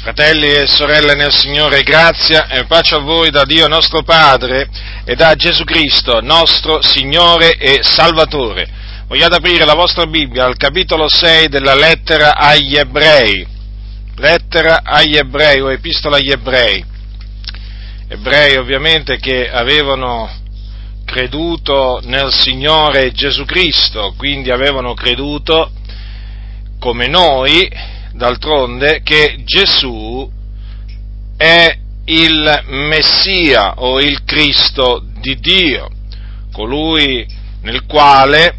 Fratelli e sorelle nel Signore, grazia e pace a voi da Dio nostro Padre e da Gesù Cristo, nostro Signore e Salvatore. Vogliate aprire la vostra Bibbia al capitolo 6 della lettera agli ebrei. Lettera agli ebrei o epistola agli ebrei. Ebrei ovviamente che avevano creduto nel Signore Gesù Cristo, quindi avevano creduto come noi d'altronde, che Gesù è il Messia o il Cristo di Dio, colui nel quale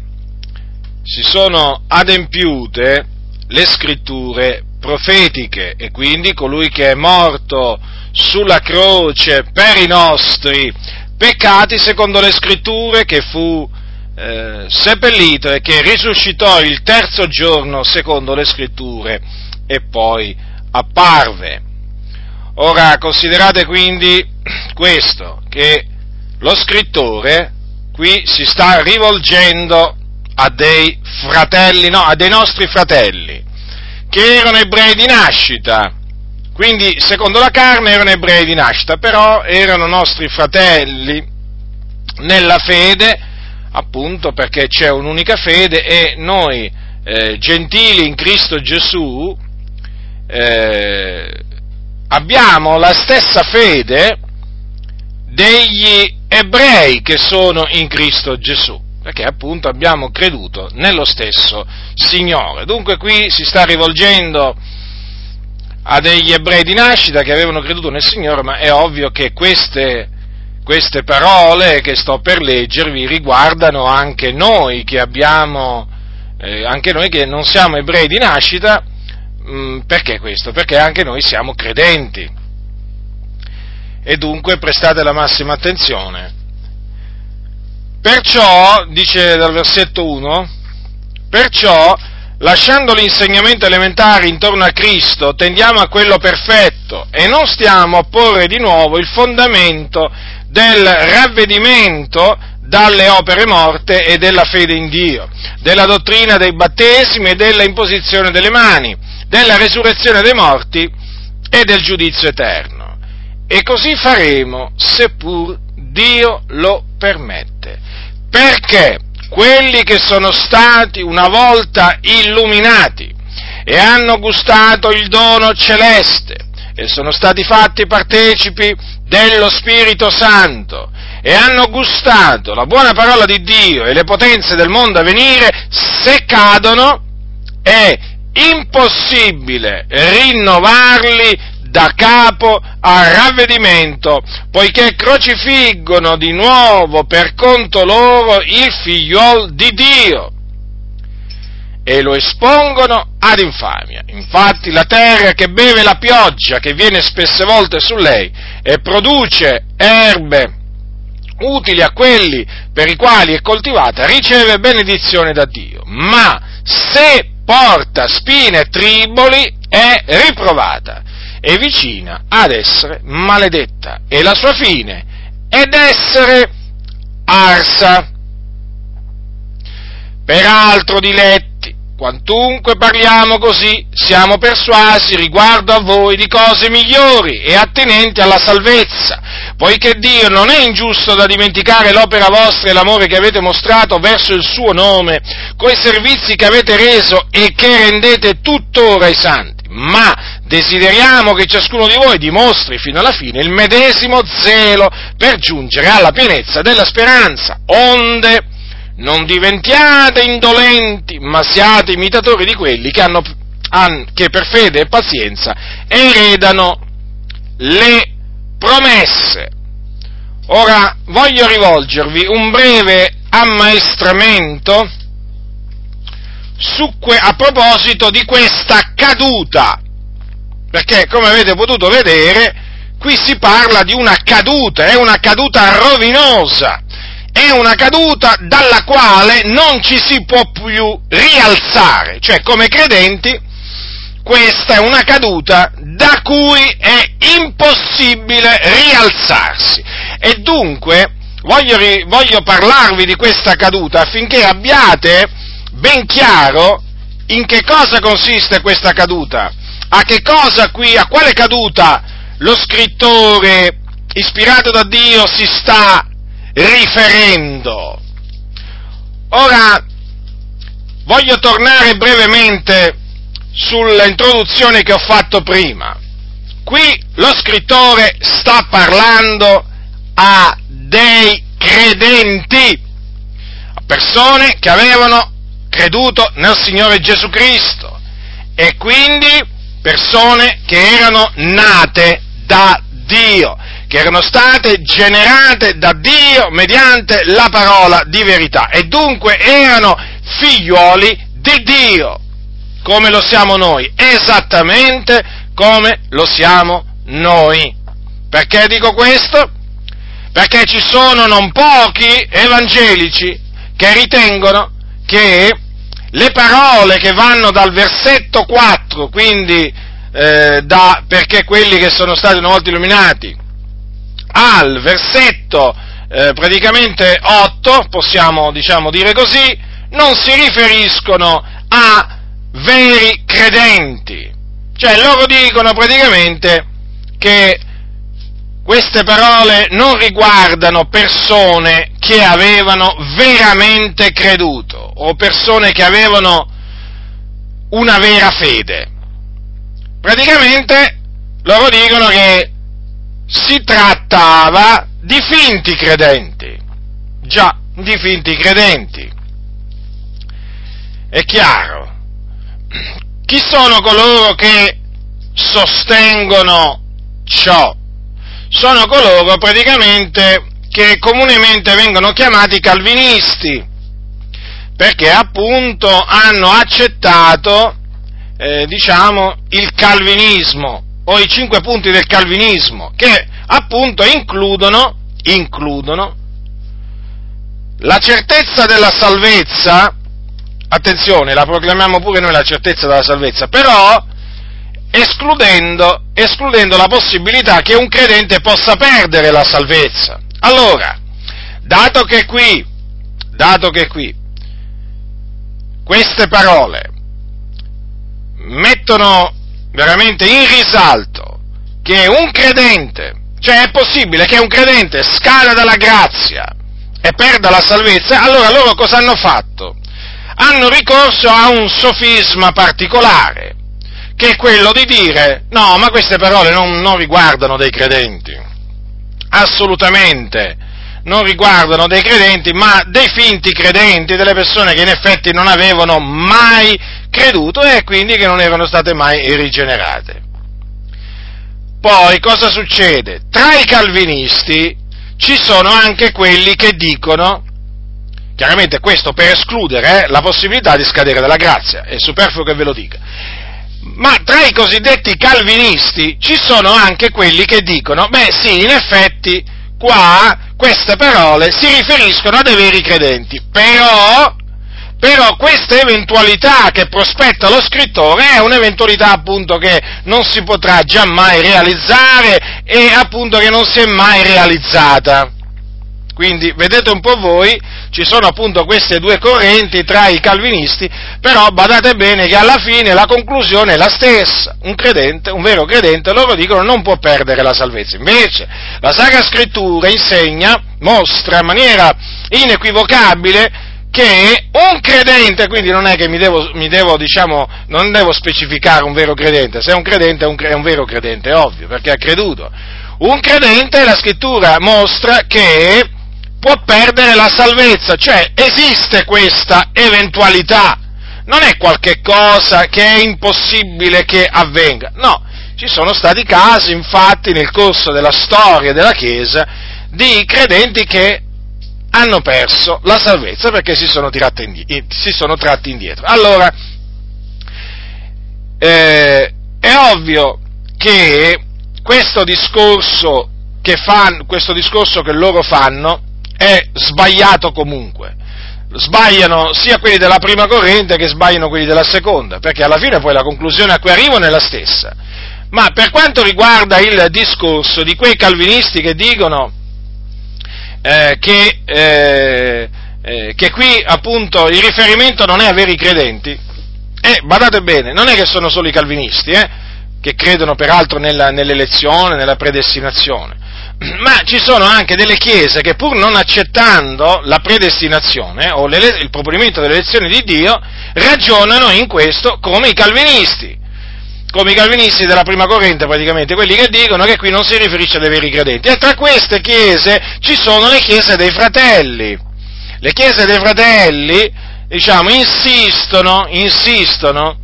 si sono adempiute le scritture profetiche e quindi colui che è morto sulla croce per i nostri peccati secondo le scritture che fu eh, seppellito e che risuscitò il terzo giorno secondo le scritture e poi apparve. Ora considerate quindi questo, che lo scrittore qui si sta rivolgendo a dei fratelli, no, a dei nostri fratelli, che erano ebrei di nascita, quindi secondo la carne erano ebrei di nascita, però erano nostri fratelli nella fede, appunto perché c'è un'unica fede e noi eh, gentili in Cristo Gesù, eh, abbiamo la stessa fede degli ebrei che sono in Cristo Gesù, perché appunto abbiamo creduto nello stesso Signore. Dunque qui si sta rivolgendo a degli ebrei di nascita che avevano creduto nel Signore, ma è ovvio che queste, queste parole che sto per leggervi riguardano anche noi che abbiamo, eh, anche noi che non siamo ebrei di nascita, Mm, perché questo? Perché anche noi siamo credenti. E dunque prestate la massima attenzione. Perciò, dice dal versetto 1, perciò, lasciando l'insegnamento elementare intorno a Cristo, tendiamo a quello perfetto e non stiamo a porre di nuovo il fondamento del ravvedimento dalle opere morte e della fede in Dio, della dottrina dei battesimi e della imposizione delle mani, della resurrezione dei morti e del giudizio eterno. E così faremo, seppur Dio lo permette. Perché quelli che sono stati una volta illuminati e hanno gustato il dono celeste e sono stati fatti partecipi dello Spirito Santo e hanno gustato la buona parola di Dio e le potenze del mondo a venire, se cadono è impossibile rinnovarli da capo a ravvedimento, poiché crocifiggono di nuovo per conto loro il figliol di Dio e lo espongono ad infamia. Infatti la terra che beve la pioggia che viene spesse volte su lei e produce erbe utili a quelli per i quali è coltivata riceve benedizione da Dio. Ma se porta spine e triboli è riprovata e vicina ad essere maledetta e la sua fine è d'essere arsa. Peraltro, diletti, quantunque parliamo così, siamo persuasi riguardo a voi di cose migliori e attenenti alla salvezza, poiché Dio non è ingiusto da dimenticare l'opera vostra e l'amore che avete mostrato verso il suo nome, coi servizi che avete reso e che rendete tuttora ai santi, ma desideriamo che ciascuno di voi dimostri fino alla fine il medesimo zelo per giungere alla pienezza della speranza, onde non diventiate indolenti, ma siate imitatori di quelli che, hanno, che per fede e pazienza eredano le promesse. Ora voglio rivolgervi un breve ammaestramento que- a proposito di questa caduta, perché come avete potuto vedere qui si parla di una caduta, è una caduta rovinosa, è una caduta dalla quale non ci si può più rialzare, cioè come credenti questa è una caduta da cui è impossibile rialzarsi. E dunque voglio, voglio parlarvi di questa caduta affinché abbiate ben chiaro in che cosa consiste questa caduta a che cosa qui, a quale caduta lo scrittore ispirato da Dio si sta riferendo. Ora, voglio tornare brevemente sull'introduzione che ho fatto prima. Qui lo scrittore sta parlando a dei credenti, a persone che avevano creduto nel Signore Gesù Cristo e quindi persone che erano nate da Dio, che erano state generate da Dio mediante la parola di verità e dunque erano figliuoli di Dio, come lo siamo noi, esattamente come lo siamo noi. Perché dico questo? Perché ci sono non pochi evangelici che ritengono che le parole che vanno dal versetto 4, quindi eh, da, perché quelli che sono stati una volta illuminati, al versetto eh, praticamente 8, possiamo diciamo dire così, non si riferiscono a veri credenti. Cioè loro dicono praticamente che queste parole non riguardano persone che avevano veramente creduto o persone che avevano una vera fede. Praticamente loro dicono che si trattava di finti credenti. Già, di finti credenti. È chiaro. Chi sono coloro che sostengono ciò? sono coloro praticamente che comunemente vengono chiamati calvinisti, perché appunto hanno accettato, eh, diciamo, il calvinismo, o i cinque punti del calvinismo, che appunto includono, includono la certezza della salvezza, attenzione, la proclamiamo pure noi la certezza della salvezza, però escludendo, escludendo la possibilità che un credente possa perdere la salvezza. Allora, dato che qui, dato che qui, queste parole mettono veramente in risalto che un credente, cioè è possibile che un credente scada dalla grazia e perda la salvezza, allora loro cosa hanno fatto? Hanno ricorso a un sofisma particolare, che è quello di dire, no, ma queste parole non, non riguardano dei credenti, assolutamente non riguardano dei credenti, ma dei finti credenti, delle persone che in effetti non avevano mai creduto e quindi che non erano state mai rigenerate. Poi cosa succede? Tra i calvinisti ci sono anche quelli che dicono, chiaramente questo per escludere eh, la possibilità di scadere dalla grazia, è superfluo che ve lo dica, ma tra i cosiddetti calvinisti ci sono anche quelli che dicono, beh sì, in effetti qua queste parole si riferiscono a dei veri credenti, però, però questa eventualità che prospetta lo scrittore è un'eventualità appunto che non si potrà mai realizzare e appunto che non si è mai realizzata. Quindi vedete un po' voi, ci sono appunto queste due correnti tra i calvinisti, però badate bene che alla fine la conclusione è la stessa. Un credente, un vero credente, loro dicono non può perdere la salvezza. Invece la Sacra Scrittura insegna, mostra in maniera inequivocabile che un credente, quindi non è che mi devo, mi devo, diciamo, non devo specificare un vero credente, se è un credente è un, è un vero credente, è ovvio, perché ha creduto. Un credente, la scrittura mostra che può perdere la salvezza, cioè esiste questa eventualità, non è qualche cosa che è impossibile che avvenga, no, ci sono stati casi infatti nel corso della storia della Chiesa di credenti che hanno perso la salvezza perché si sono, indietro, si sono tratti indietro. Allora, eh, è ovvio che questo discorso che, fan, questo discorso che loro fanno è sbagliato comunque. Sbagliano sia quelli della prima corrente che sbagliano quelli della seconda, perché alla fine poi la conclusione a cui arrivano è la stessa. Ma per quanto riguarda il discorso di quei calvinisti che dicono eh, che, eh, eh, che, qui appunto il riferimento non è a veri credenti, eh, badate bene, non è che sono solo i calvinisti, eh, che credono peraltro nella, nell'elezione, nella predestinazione, ma ci sono anche delle chiese che pur non accettando la predestinazione o il proponimento dell'elezione di Dio, ragionano in questo come i calvinisti come i calvinisti della prima corrente praticamente, quelli che dicono che qui non si riferisce ai veri credenti. E tra queste chiese ci sono le chiese dei fratelli. Le chiese dei fratelli, diciamo, insistono, insistono,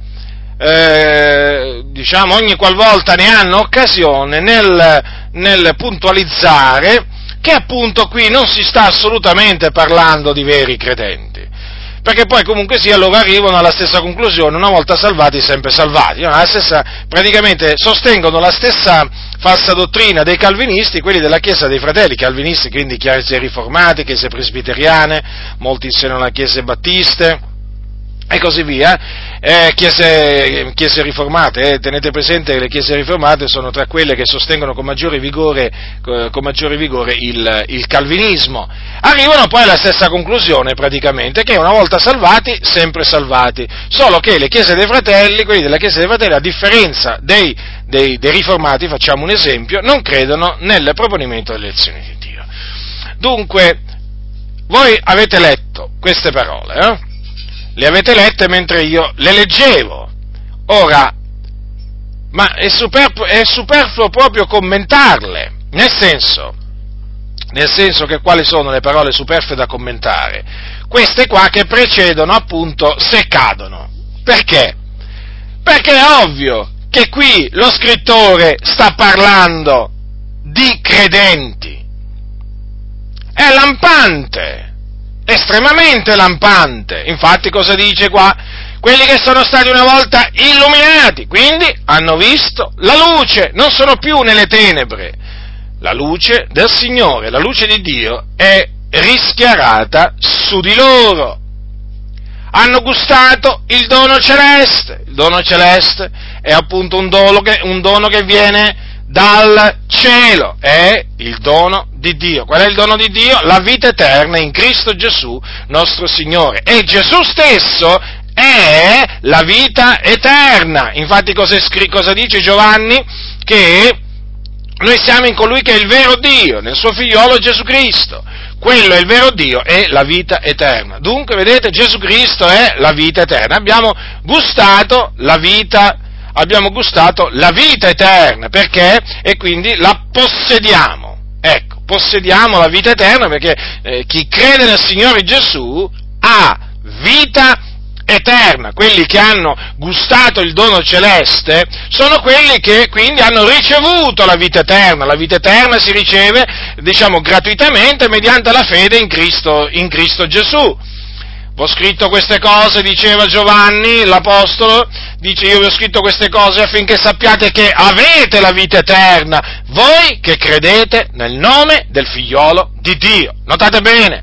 eh, diciamo, ogni qualvolta ne hanno occasione nel, nel puntualizzare che appunto qui non si sta assolutamente parlando di veri credenti perché poi comunque sia loro arrivano alla stessa conclusione, una volta salvati sempre salvati, stessa, praticamente sostengono la stessa falsa dottrina dei calvinisti, quelli della Chiesa dei Fratelli, calvinisti quindi chiese riformate, chiese presbiteriane, molti insieme alla Chiese battiste, e così via, eh, chiese, chiese, riformate, eh, tenete presente che le chiese riformate sono tra quelle che sostengono con maggiore vigore, con maggiore vigore il, il, calvinismo. Arrivano poi alla stessa conclusione praticamente, che una volta salvati, sempre salvati, solo che le chiese dei fratelli, quelli della chiesa dei fratelli, a differenza dei, dei, dei riformati, facciamo un esempio, non credono nel proponimento delle elezioni di Dio. Dunque, voi avete letto queste parole, eh? Le avete lette mentre io le leggevo. Ora, ma è superfluo, è superfluo proprio commentarle, nel senso, nel senso che quali sono le parole superflue da commentare? Queste qua che precedono appunto se cadono. Perché? Perché è ovvio che qui lo scrittore sta parlando di credenti. È lampante estremamente lampante. Infatti cosa dice qua? Quelli che sono stati una volta illuminati, quindi hanno visto la luce, non sono più nelle tenebre. La luce del Signore, la luce di Dio è rischiarata su di loro. Hanno gustato il dono celeste. Il dono celeste è appunto un dono che, un dono che viene dal cielo, è il dono di Dio. Qual è il dono di Dio? La vita eterna in Cristo Gesù, nostro Signore. E Gesù stesso è la vita eterna. Infatti cosa, cosa dice Giovanni? Che noi siamo in colui che è il vero Dio, nel suo figliolo Gesù Cristo. Quello è il vero Dio e la vita eterna. Dunque, vedete, Gesù Cristo è la vita eterna. Abbiamo gustato la vita eterna abbiamo gustato la vita eterna, perché? E quindi la possediamo. Ecco, possediamo la vita eterna perché eh, chi crede nel Signore Gesù ha vita eterna. Quelli che hanno gustato il dono celeste sono quelli che quindi hanno ricevuto la vita eterna. La vita eterna si riceve, diciamo, gratuitamente mediante la fede in Cristo, in Cristo Gesù. Ho scritto queste cose, diceva Giovanni, l'Apostolo, dice io vi ho scritto queste cose affinché sappiate che avete la vita eterna, voi che credete nel nome del figliolo di Dio. Notate bene,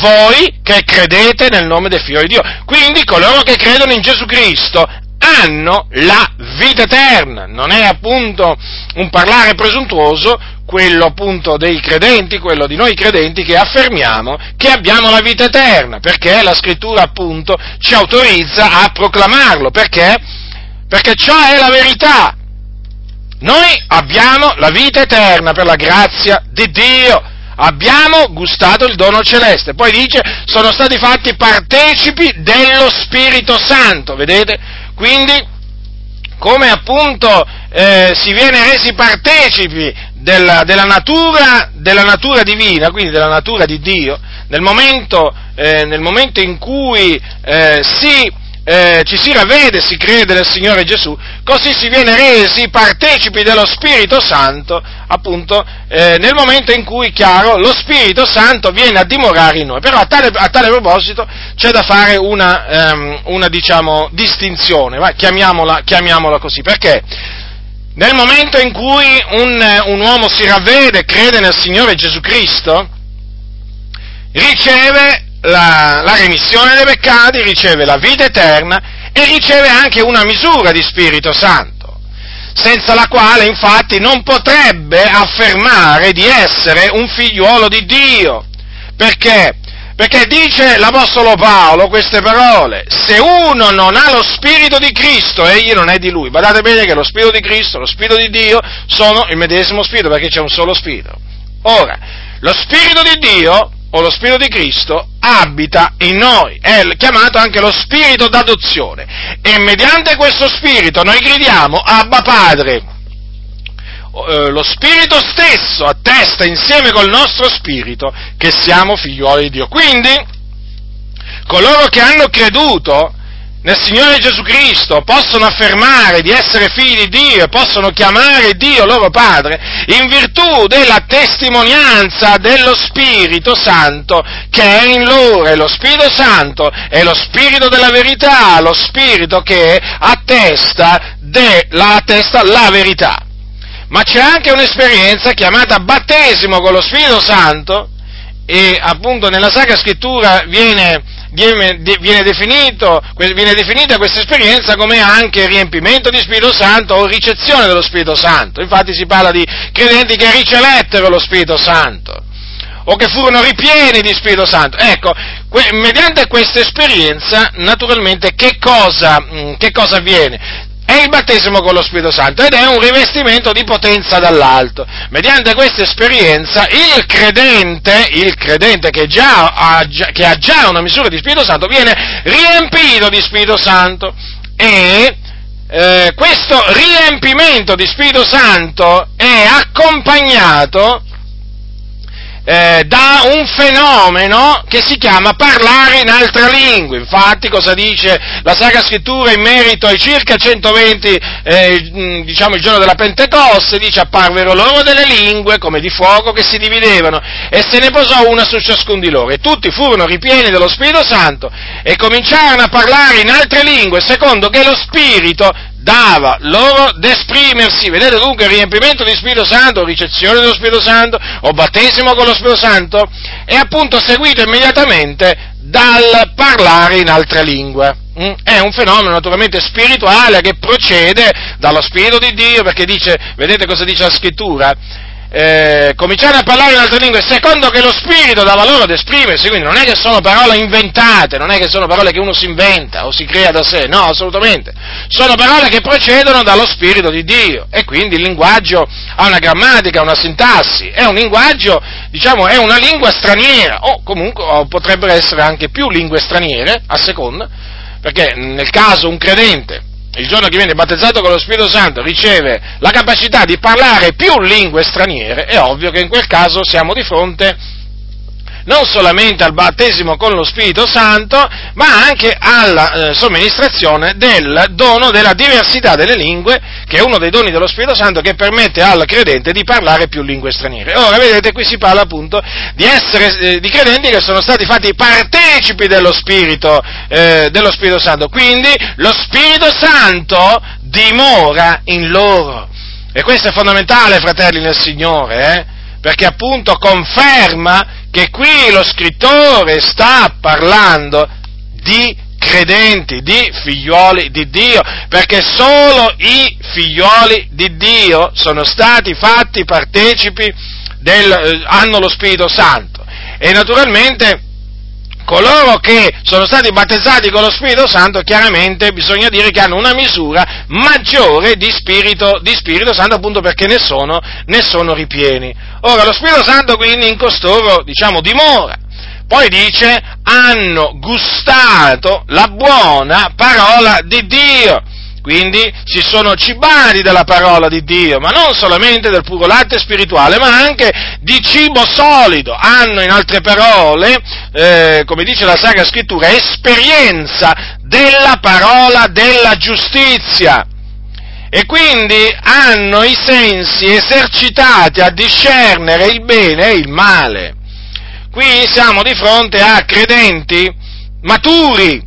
voi che credete nel nome del figliolo di Dio. Quindi coloro che credono in Gesù Cristo hanno la vita eterna. Non è appunto un parlare presuntuoso quello appunto dei credenti, quello di noi credenti che affermiamo che abbiamo la vita eterna, perché la scrittura appunto ci autorizza a proclamarlo, perché? Perché ciò è la verità. Noi abbiamo la vita eterna per la grazia di Dio, abbiamo gustato il dono celeste. Poi dice, sono stati fatti partecipi dello Spirito Santo, vedete? Quindi, come appunto eh, si viene resi partecipi della, della, natura, della, natura, divina, quindi della natura di Dio, nel momento, eh, nel momento in cui eh, si, eh, ci si ravvede, si crede nel Signore Gesù, così si viene resi partecipi dello Spirito Santo, appunto, eh, nel momento in cui, chiaro, lo Spirito Santo viene a dimorare in noi. Però a tale, a tale proposito c'è da fare una, ehm, una diciamo, distinzione, va? Chiamiamola, chiamiamola così, perché? Nel momento in cui un, un uomo si ravvede, crede nel Signore Gesù Cristo, riceve la, la, remissione dei peccati, riceve la vita eterna e riceve anche una misura di Spirito Santo, senza la quale infatti non potrebbe affermare di essere un figliuolo di Dio. Perché? Perché dice l'Apostolo Paolo queste parole, se uno non ha lo Spirito di Cristo, egli non è di lui. Badate bene che lo Spirito di Cristo, lo Spirito di Dio sono il medesimo Spirito, perché c'è un solo Spirito. Ora, lo Spirito di Dio o lo Spirito di Cristo abita in noi, è chiamato anche lo Spirito d'adozione e mediante questo Spirito noi gridiamo Abba Padre. Eh, lo Spirito stesso attesta insieme col nostro Spirito che siamo figliuoli di Dio. Quindi, coloro che hanno creduto nel Signore Gesù Cristo possono affermare di essere figli di Dio e possono chiamare Dio loro Padre in virtù della testimonianza dello Spirito Santo che è in loro e lo Spirito Santo è lo Spirito della verità, lo Spirito che attesta, de, la, attesta la verità. Ma c'è anche un'esperienza chiamata battesimo con lo Spirito Santo e appunto nella Sacra Scrittura viene viene, viene, definito, viene definita questa esperienza come anche riempimento di Spirito Santo o ricezione dello Spirito Santo. Infatti si parla di credenti che ricevettero lo Spirito Santo o che furono ripieni di Spirito Santo. Ecco, que- mediante questa esperienza, naturalmente, che cosa, mm, che cosa avviene? È il battesimo con lo Spirito Santo ed è un rivestimento di potenza dall'alto. Mediante questa esperienza il credente, il credente che, ha, che ha già una misura di Spirito Santo viene riempito di Spirito Santo e eh, questo riempimento di Spirito Santo è accompagnato eh, da un fenomeno che si chiama parlare in altre lingue. Infatti, cosa dice la Sacra Scrittura in merito ai circa 120, eh, diciamo il giorno della Pentecoste? Dice apparvero loro delle lingue come di fuoco che si dividevano e se ne posò una su ciascun di loro e tutti furono ripieni dello Spirito Santo e cominciarono a parlare in altre lingue secondo che lo Spirito dava loro d'esprimersi. Vedete dunque il riempimento di Spirito Santo, ricezione dello Spirito Santo o battesimo con lo Spirito Santo è appunto seguito immediatamente dal parlare in altre lingue. Mm? È un fenomeno naturalmente spirituale che procede dallo Spirito di Dio perché dice, vedete cosa dice la scrittura? Eh, cominciare a parlare in altre lingue secondo che lo Spirito dava loro ad esprimersi, quindi non è che sono parole inventate, non è che sono parole che uno si inventa o si crea da sé, no, assolutamente. Sono parole che procedono dallo Spirito di Dio e quindi il linguaggio ha una grammatica, una sintassi, è un linguaggio, diciamo, è una lingua straniera o comunque o potrebbero essere anche più lingue straniere a seconda, perché nel caso un credente il giorno che viene battezzato con lo Spirito Santo, riceve la capacità di parlare più lingue straniere, è ovvio che in quel caso siamo di fronte non solamente al battesimo con lo Spirito Santo, ma anche alla eh, somministrazione del dono della diversità delle lingue, che è uno dei doni dello Spirito Santo che permette al credente di parlare più lingue straniere. Ora, vedete, qui si parla appunto di essere, eh, di credenti che sono stati fatti partecipi dello Spirito, eh, dello Spirito Santo, quindi lo Spirito Santo dimora in loro. E questo è fondamentale, fratelli nel Signore, eh? perché appunto conferma che qui lo scrittore sta parlando di credenti, di figlioli di Dio, perché solo i figlioli di Dio sono stati fatti partecipi del, eh, hanno lo Spirito Santo. E naturalmente coloro che sono stati battezzati con lo Spirito Santo, chiaramente bisogna dire che hanno una misura maggiore di Spirito, di Spirito Santo appunto perché ne sono, ne sono ripieni. Ora, lo Spirito Santo quindi in costoro, diciamo, dimora. Poi dice, hanno gustato la buona parola di Dio quindi si sono cibati della parola di Dio, ma non solamente del puro latte spirituale, ma anche di cibo solido. Hanno, in altre parole, eh, come dice la Sacra Scrittura, esperienza della parola della giustizia. E quindi hanno i sensi esercitati a discernere il bene e il male. Qui siamo di fronte a credenti maturi.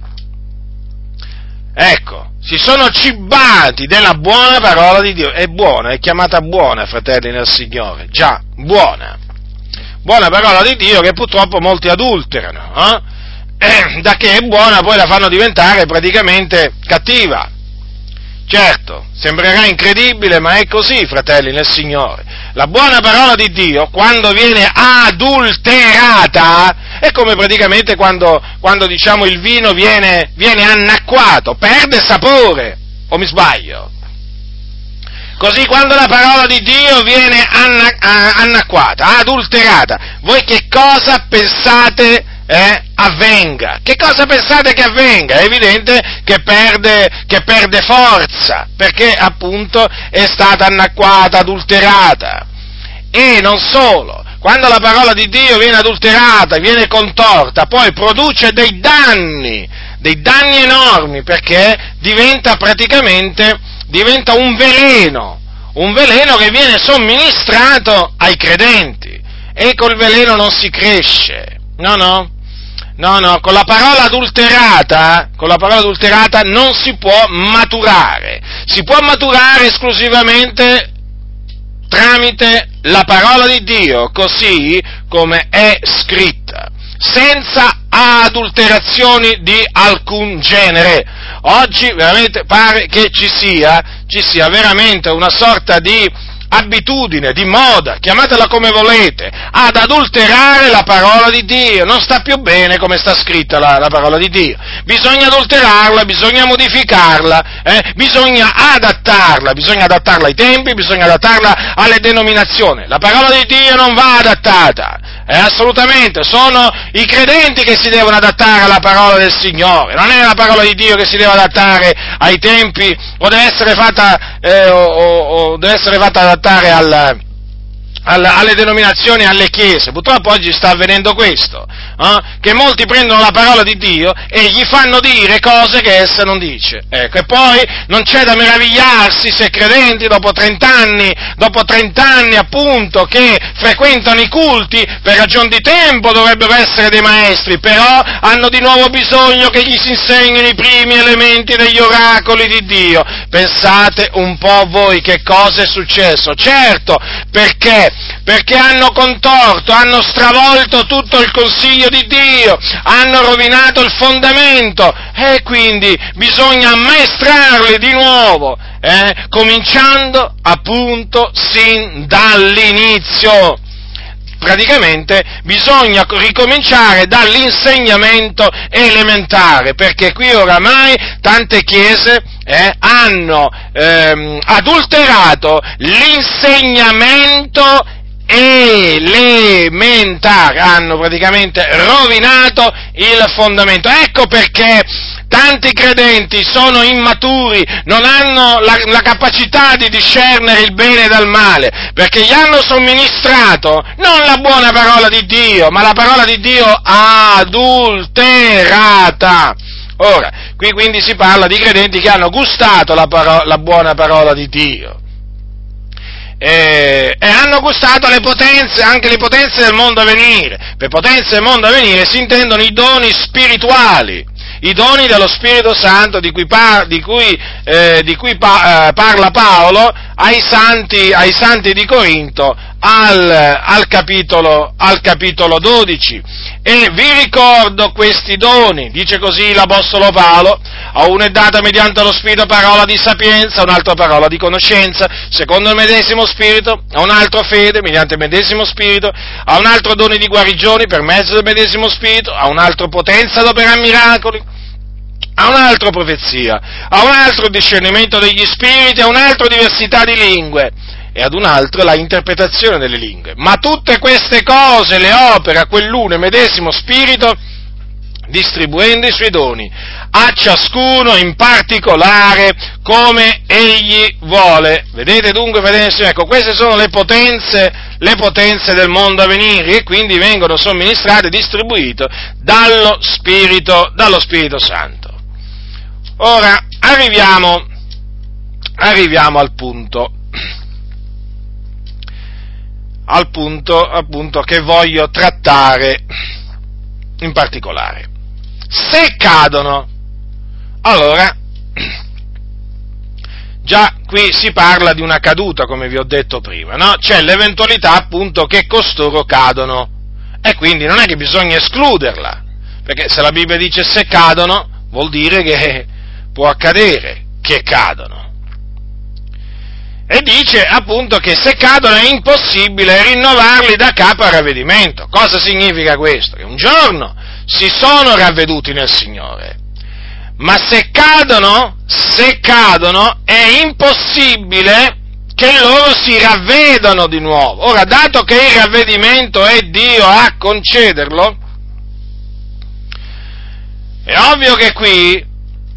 Ecco, si sono cibati della buona parola di Dio. È buona, è chiamata buona, fratelli nel Signore. Già, buona. Buona parola di Dio che purtroppo molti adulterano. Eh? Eh, da che è buona poi la fanno diventare praticamente cattiva. Certo, sembrerà incredibile, ma è così, fratelli nel Signore. La buona parola di Dio, quando viene adulterata, come praticamente quando, quando diciamo, il vino viene, viene annacquato, perde sapore, o mi sbaglio? Così quando la parola di Dio viene annacquata, adulterata, voi che cosa pensate eh, avvenga. Che cosa pensate che avvenga? È evidente che perde, che perde forza, perché appunto è stata annacquata, adulterata. E non solo, quando la parola di Dio viene adulterata, viene contorta, poi produce dei danni, dei danni enormi, perché diventa praticamente, diventa un veleno, un veleno che viene somministrato ai credenti. E col veleno non si cresce, no, no, No, no, con la parola adulterata, con la parola adulterata non si può maturare. Si può maturare esclusivamente tramite la parola di Dio, così come è scritta, senza adulterazioni di alcun genere. Oggi veramente pare che ci sia, ci sia veramente una sorta di abitudine, di moda, chiamatela come volete, ad adulterare la parola di Dio. Non sta più bene come sta scritta la, la parola di Dio. Bisogna adulterarla, bisogna modificarla, eh? bisogna adattarla, bisogna adattarla ai tempi, bisogna adattarla alle denominazioni. La parola di Dio non va adattata. Eh, assolutamente, sono i credenti che si devono adattare alla parola del Signore, non è la parola di Dio che si deve adattare ai tempi o deve essere fatta, eh, o, o, o deve essere fatta adattare al, alle denominazioni, alle chiese. Purtroppo oggi sta avvenendo questo, eh? che molti prendono la parola di Dio e gli fanno dire cose che essa non dice. Ecco, e poi non c'è da meravigliarsi se credenti dopo 30 anni, dopo 30 anni appunto, che frequentano i culti, per ragion di tempo dovrebbero essere dei maestri, però hanno di nuovo bisogno che gli si insegnino i primi elementi degli oracoli di Dio. Pensate un po' voi che cosa è successo. Certo, perché perché hanno contorto, hanno stravolto tutto il consiglio di Dio, hanno rovinato il fondamento e quindi bisogna ammaestrarli di nuovo, eh, cominciando appunto sin dall'inizio praticamente bisogna ricominciare dall'insegnamento elementare, perché qui oramai tante chiese eh, hanno ehm, adulterato l'insegnamento elementare, hanno praticamente rovinato il fondamento. Ecco perché tanti credenti sono immaturi, non hanno la, la, capacità di discernere il bene dal male, perché gli hanno somministrato non la buona parola di Dio, ma la parola di Dio adulterata. Ora, qui quindi si parla di credenti che hanno gustato la, paro- la buona parola di Dio. E, e, hanno gustato le potenze, anche le potenze del mondo a venire. Per potenze del mondo a venire si intendono i doni spirituali, i doni dello Spirito Santo di cui, par- di cui, eh, di cui pa- eh, parla Paolo ai santi, ai santi di Corinto al, al, capitolo, al, capitolo, 12. E vi ricordo questi doni, dice così l'Apostolo Paolo, a uno è data mediante lo Spirito parola di sapienza, a un parola di conoscenza, secondo il medesimo Spirito, a un altro fede, mediante il medesimo Spirito, a un altro doni di guarigioni per mezzo del medesimo Spirito, a un altro potenza ad operare miracoli, a un altro profezia, a un altro discernimento degli spiriti, a un altro diversità di lingue e ad un altro la interpretazione delle lingue. Ma tutte queste cose le opera quell'uno e medesimo spirito distribuendo i suoi doni a ciascuno in particolare come egli vuole. Vedete dunque, fratelli ecco, queste sono le potenze, le potenze del mondo a venire e quindi vengono somministrate e distribuite dallo Spirito, dallo Spirito Santo. Ora, arriviamo, arriviamo al punto, al punto appunto che voglio trattare in particolare. Se cadono, allora, già qui si parla di una caduta, come vi ho detto prima, no? C'è l'eventualità appunto che costoro cadono e quindi non è che bisogna escluderla, perché se la Bibbia dice se cadono, vuol dire che può accadere che cadono. e dice appunto che se cadono è impossibile rinnovarli da capo al ravvedimento. Cosa significa questo? Che un giorno si sono ravveduti nel Signore, ma se cadono, se cadono è impossibile che loro si ravvedano di nuovo. Ora, dato che il ravvedimento è Dio a concederlo, è ovvio che qui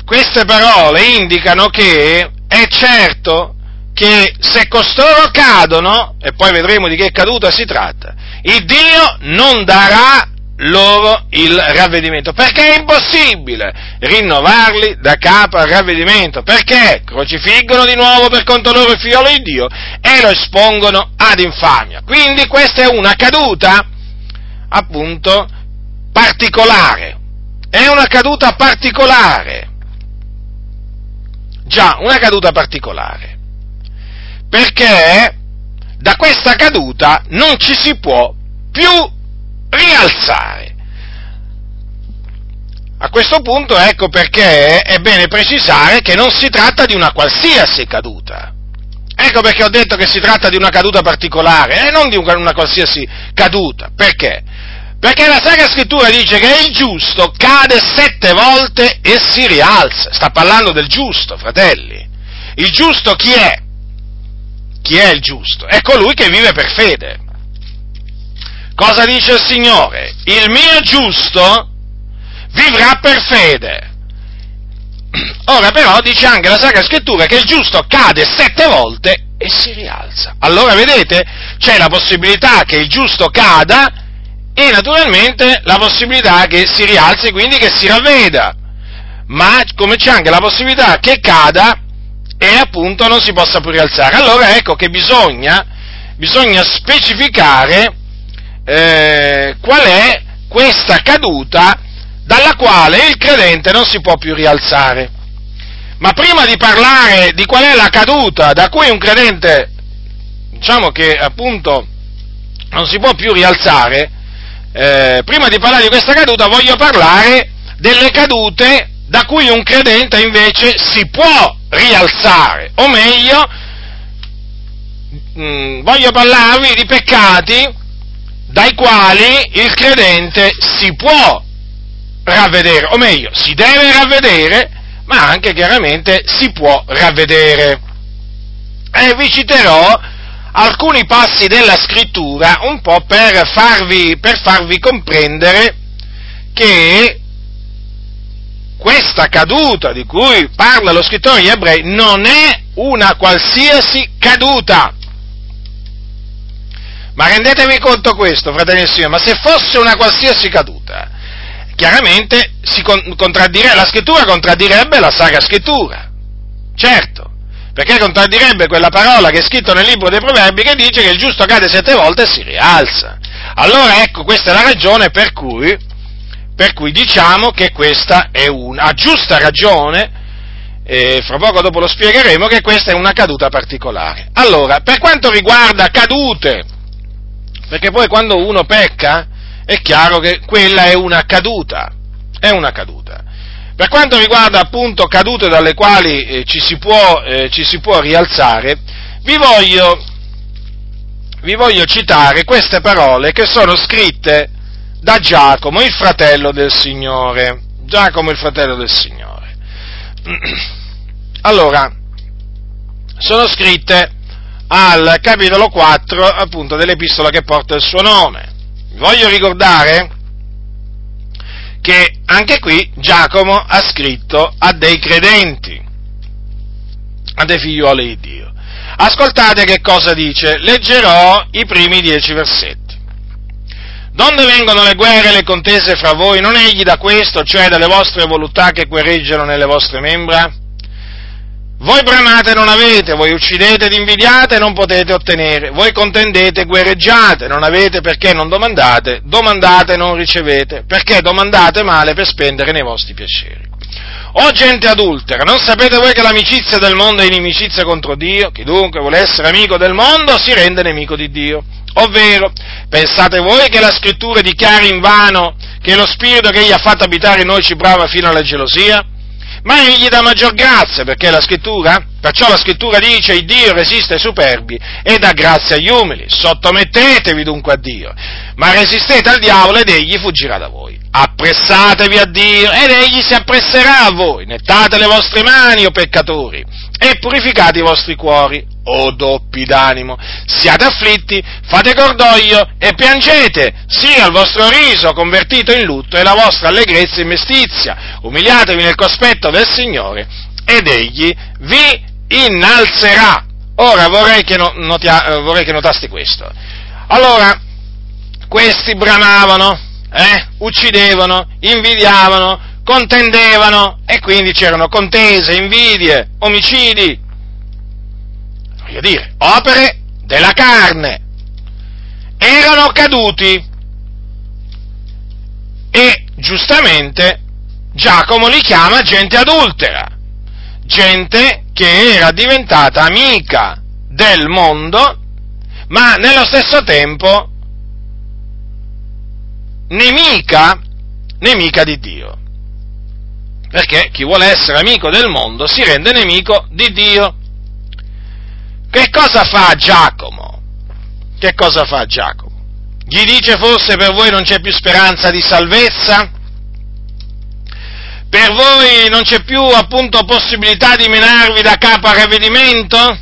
queste parole indicano che è certo che se costoro cadono, e poi vedremo di che caduta si tratta, il Dio non darà loro il ravvedimento, perché è impossibile rinnovarli da capo al ravvedimento, perché crocifiggono di nuovo per conto loro il figliolo di Dio e lo espongono ad infamia. Quindi questa è una caduta, appunto, particolare, è una caduta particolare, già, una caduta particolare, perché da questa caduta non ci si può più rialzare. A questo punto ecco perché è bene precisare che non si tratta di una qualsiasi caduta. Ecco perché ho detto che si tratta di una caduta particolare e non di una qualsiasi caduta. Perché? Perché la Sacra Scrittura dice che il giusto cade sette volte e si rialza. Sta parlando del giusto, fratelli. Il giusto chi è? Chi è il giusto? È colui che vive per fede. Cosa dice il Signore? Il mio giusto vivrà per fede. Ora però dice anche la Sacra Scrittura che il giusto cade sette volte e si rialza. Allora vedete, c'è la possibilità che il giusto cada e naturalmente la possibilità che si rialzi, quindi che si ravveda. Ma come c'è anche la possibilità che cada e appunto non si possa più rialzare. Allora ecco che bisogna, bisogna specificare eh, qual è questa caduta dalla quale il credente non si può più rialzare. Ma prima di parlare di qual è la caduta da cui un credente, diciamo che appunto non si può più rialzare, eh, prima di parlare di questa caduta voglio parlare delle cadute da cui un credente invece si può rialzare, o meglio, mh, mm, voglio parlarvi di peccati dai quali il credente si può ravvedere, o meglio, si deve ravvedere, ma anche chiaramente si può ravvedere. E vi citerò alcuni passi della scrittura un po' per farvi, per farvi comprendere che questa caduta di cui parla lo scrittore agli ebrei non è una qualsiasi caduta, ma rendetevi conto questo, fratelli e signori, ma se fosse una qualsiasi caduta, chiaramente la scrittura contraddirebbe la Sacra Scrittura. Certo, perché contraddirebbe quella parola che è scritta nel libro dei Proverbi che dice che il giusto cade sette volte e si rialza. Allora ecco, questa è la ragione per cui, per cui diciamo che questa è una, giusta ragione, e fra poco dopo lo spiegheremo, che questa è una caduta particolare. Allora, per quanto riguarda cadute, perché poi quando uno pecca è chiaro che quella è una caduta, è una caduta. Per quanto riguarda appunto cadute dalle quali eh, ci, si può, eh, ci, si può, rialzare, vi voglio, vi voglio citare queste parole che sono scritte da Giacomo, il fratello del Signore. Giacomo, il fratello del Signore. Allora, sono scritte al capitolo 4 appunto dell'epistola che porta il suo nome. Voglio ricordare che anche qui Giacomo ha scritto a dei credenti, a dei figliuoli di Dio. Ascoltate che cosa dice, leggerò i primi dieci versetti. Donde vengono le guerre e le contese fra voi? Non egli da questo, cioè dalle vostre volontà che guerreggiano nelle vostre membra? Voi bramate non avete, voi uccidete ed invidiate e non potete ottenere, voi contendete e guerreggiate, non avete perché non domandate, domandate e non ricevete, perché domandate male per spendere nei vostri piaceri. O gente adultera, non sapete voi che l'amicizia del mondo è inimicizia contro Dio? Chi dunque vuole essere amico del mondo si rende nemico di Dio. Ovvero, pensate voi che la scrittura dichiari in vano che lo spirito che egli ha fatto abitare in noi ci brava fino alla gelosia? Ma egli dà maggior grazia, perché la scrittura, perciò la scrittura dice, il Dio resiste ai superbi e dà grazia agli umili, sottomettetevi dunque a Dio, ma resistete al diavolo ed egli fuggirà da voi. Appressatevi a Dio ed egli si appresserà a voi, nettate le vostre mani, o peccatori, e purificate i vostri cuori, o doppi d'animo. Siate afflitti, fate cordoglio e piangete, sia il vostro riso convertito in lutto e la vostra allegrezza in mestizia. Umiliatevi nel cospetto del Signore ed egli vi innalzerà. Ora vorrei che, notia, eh, vorrei che notasti questo. Allora, questi bramavano, eh, uccidevano, invidiavano, contendevano e quindi c'erano contese, invidie, omicidi, voglio dire, opere della carne, erano caduti. E giustamente Giacomo li chiama gente adultera, gente che era diventata amica del mondo, ma nello stesso tempo nemica, nemica di Dio. Perché chi vuole essere amico del mondo si rende nemico di Dio. Che cosa fa Giacomo? Che cosa fa Giacomo? Gli dice forse per voi non c'è più speranza di salvezza? Per voi non c'è più appunto possibilità di menarvi da capo a ravvedimento?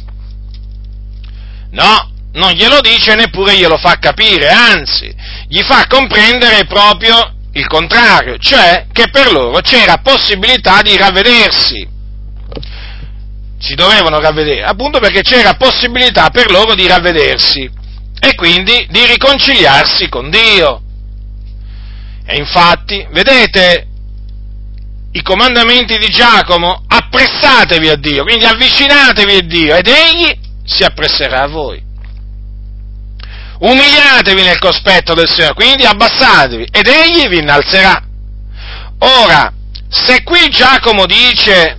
No, non glielo dice neppure glielo fa capire, anzi, gli fa comprendere proprio il contrario, cioè che per loro c'era possibilità di ravvedersi si dovevano ravvedere, appunto perché c'era possibilità per loro di ravvedersi e quindi di riconciliarsi con Dio. E infatti, vedete, i comandamenti di Giacomo, appressatevi a Dio, quindi avvicinatevi a Dio ed Egli si appresserà a voi. Umiliatevi nel cospetto del Signore, quindi abbassatevi ed Egli vi innalzerà. Ora, se qui Giacomo dice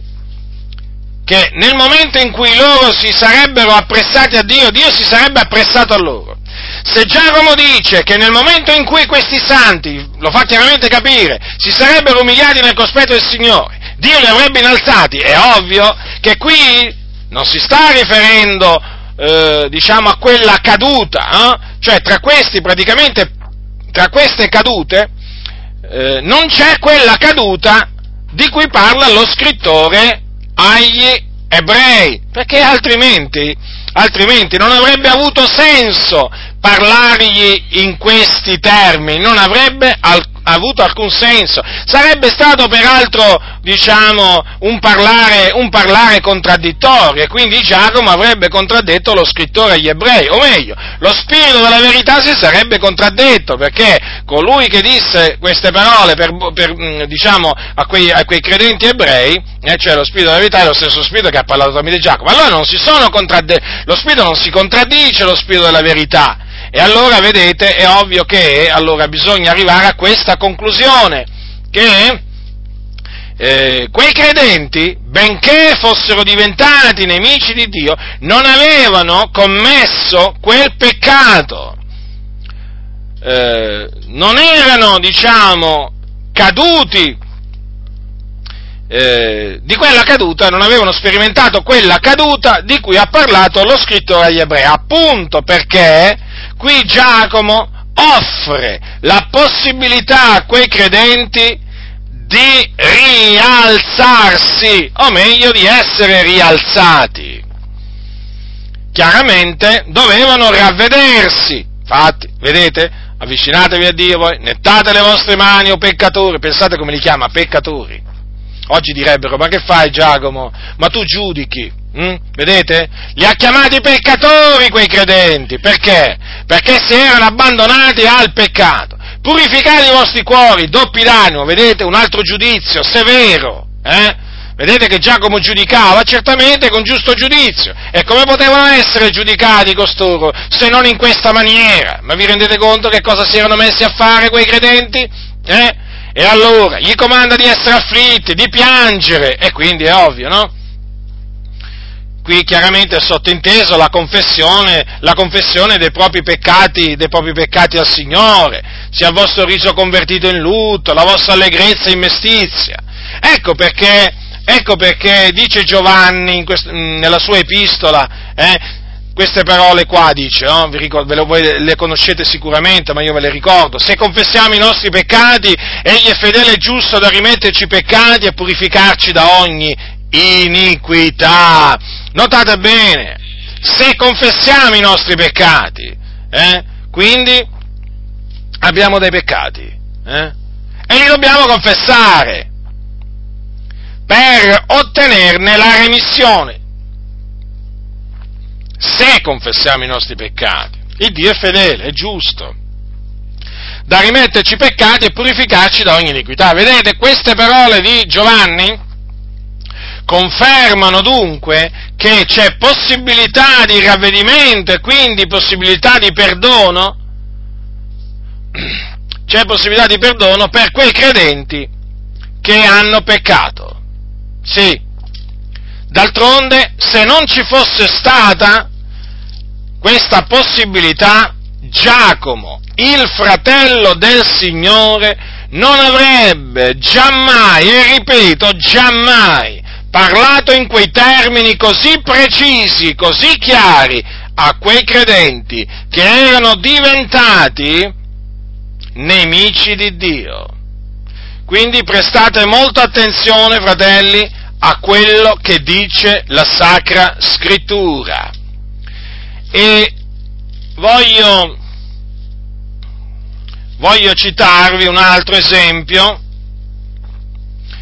che nel momento in cui loro si sarebbero appressati a Dio, Dio si sarebbe appressato a loro. Se Giacomo dice che nel momento in cui questi santi, lo fa chiaramente capire, si sarebbero umiliati nel cospetto del Signore, Dio li avrebbe innalzati, è ovvio che qui non si sta riferendo, eh, diciamo, a quella caduta, eh? cioè tra questi praticamente, tra queste cadute, eh, non c'è quella caduta di cui parla lo scrittore agli ebrei, perché altrimenti, altrimenti non avrebbe avuto senso parlargli in questi termini, non avrebbe alcun avuto alcun senso. Sarebbe stato peraltro, diciamo, un parlare, un parlare contraddittorio e quindi Giacomo avrebbe contraddetto lo scrittore agli ebrei, o meglio, lo spirito della verità si sarebbe contraddetto perché colui che disse queste parole per, per, mm, diciamo, a, quei, a quei, credenti ebrei, eh, cioè lo spirito della verità è lo stesso spirito che ha parlato tramite Giacomo. Allora non si sono contraddetti, lo spirito non si contraddice lo spirito della verità. E allora, vedete, è ovvio che allora bisogna arrivare a questa conclusione, che eh, quei credenti, benché fossero diventati nemici di Dio, non avevano commesso quel peccato. Eh, non erano, diciamo, caduti eh, di quella caduta, non avevano sperimentato quella caduta di cui ha parlato lo scrittore agli ebrei, appunto perché qui Giacomo offre la possibilità a quei credenti di rialzarsi, o meglio di essere rialzati. Chiaramente dovevano ravvedersi, infatti, vedete, avvicinatevi a Dio voi, nettate le vostre mani o peccatori, pensate come li chiama, peccatori. Oggi direbbero, ma che fai Giacomo? Ma tu giudichi. Mm? Vedete? Li ha chiamati peccatori quei credenti. Perché? Perché si erano abbandonati al peccato. Purificate i vostri cuori, doppi d'animo, vedete? Un altro giudizio severo. Eh? Vedete che Giacomo giudicava certamente con giusto giudizio. E come potevano essere giudicati costoro se non in questa maniera? Ma vi rendete conto che cosa si erano messi a fare quei credenti? Eh? E allora gli comanda di essere afflitti, di piangere, e quindi è ovvio, no? Qui chiaramente è sottinteso la confessione, la confessione dei, propri peccati, dei propri peccati al Signore, sia il vostro riso convertito in lutto, la vostra allegrezza in mestizia. Ecco perché ecco perché dice Giovanni questo, nella sua epistola, eh, queste parole qua dice, no? ricordo, le, voi le conoscete sicuramente, ma io ve le ricordo. Se confessiamo i nostri peccati, egli è fedele e giusto da rimetterci i peccati e purificarci da ogni iniquità. Notate bene, se confessiamo i nostri peccati, eh, quindi abbiamo dei peccati, eh, e li dobbiamo confessare per ottenerne la remissione se confessiamo i nostri peccati. Il Dio è fedele, è giusto, da rimetterci i peccati e purificarci da ogni iniquità. Vedete, queste parole di Giovanni confermano dunque che c'è possibilità di ravvedimento e quindi possibilità di perdono, c'è possibilità di perdono per quei credenti che hanno peccato. Sì. D'altronde, se non ci fosse stata questa possibilità, Giacomo, il fratello del Signore, non avrebbe giammai, e ripeto, giammai, parlato in quei termini così precisi, così chiari a quei credenti che erano diventati nemici di Dio. Quindi prestate molta attenzione, fratelli, a quello che dice la Sacra Scrittura. E voglio, voglio citarvi un altro esempio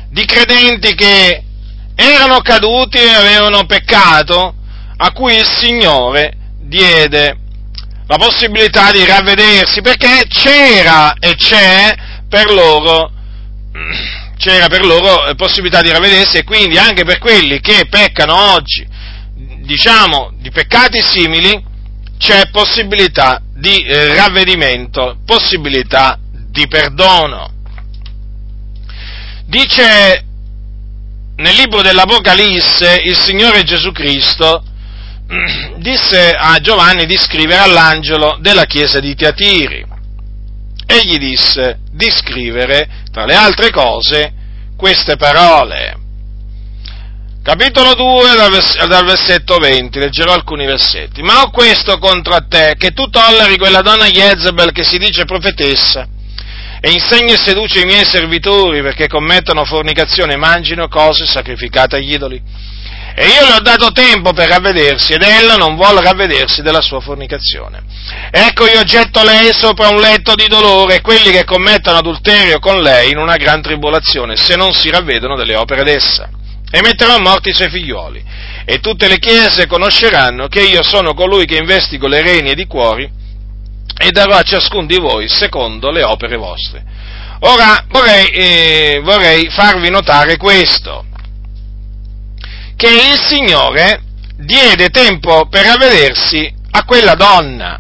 di credenti che erano caduti e avevano peccato, a cui il Signore diede la possibilità di ravvedersi, perché c'era e c'è per loro, c'era per loro possibilità di ravvedersi e quindi anche per quelli che peccano oggi diciamo, di peccati simili, c'è possibilità di eh, ravvedimento, possibilità di perdono. Dice nel libro dell'Apocalisse il Signore Gesù Cristo disse a Giovanni di scrivere all'angelo della chiesa di Tiatiri. Egli disse di scrivere, tra le altre cose, queste parole capitolo 2 dal, vers- dal, versetto 20, leggerò alcuni versetti. Ma ho questo contro te, che tu tolleri quella donna Jezebel che si dice profetessa, e insegni e seduce i miei servitori perché commettono fornicazione e mangino cose sacrificate agli idoli. E io le ho dato tempo per ravvedersi ed ella non vuole ravvedersi della sua fornicazione. Ecco io getto lei sopra un letto di dolore e quelli che commettono adulterio con lei in una gran tribolazione se non si ravvedono delle opere d'essa e metterò a morte i suoi figlioli. E tutte le chiese conosceranno che io sono colui che investigo le reni ed i cuori e darò a ciascun di voi secondo le opere vostre. Ora vorrei, eh, vorrei farvi notare questo, che il Signore diede tempo per avvedersi a quella donna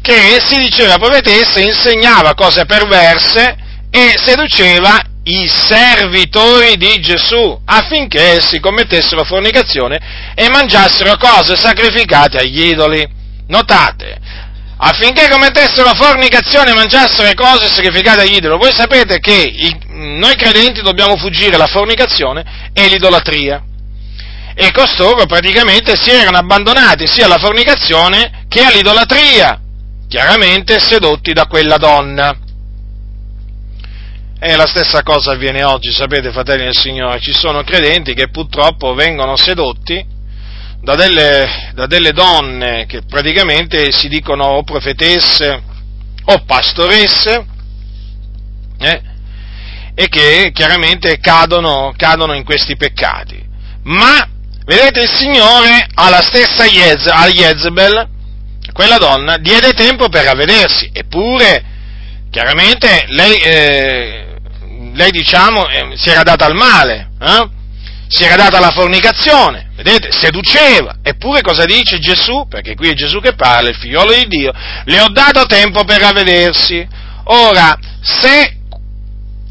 che si diceva profetessa, insegnava cose perverse e seduceva i servitori di Gesù affinché essi commettessero fornicazione e mangiassero cose sacrificate agli idoli. Notate, affinché commettessero fornicazione e mangiassero cose sacrificate agli idoli. Voi sapete che i, noi credenti dobbiamo fuggire la fornicazione e l'idolatria. E costoro praticamente si erano abbandonati sia alla fornicazione che all'idolatria, chiaramente sedotti da quella donna. E la stessa cosa avviene oggi, sapete, fratelli del Signore, ci sono credenti che purtroppo vengono sedotti da delle, da delle donne che praticamente si dicono o profetesse o pastoresse, eh, e che chiaramente cadono, cadono, in questi peccati. Ma, vedete, il Signore alla stessa Jez, a Jezebel, quella donna, diede tempo per avvedersi, eppure, chiaramente, lei, eh, lei diciamo eh, si era data al male, eh? Si era data alla fornicazione, vedete, seduceva, eppure cosa dice Gesù? Perché qui è Gesù che parla, il figliolo di Dio, le ho dato tempo per ravvedersi. Ora, se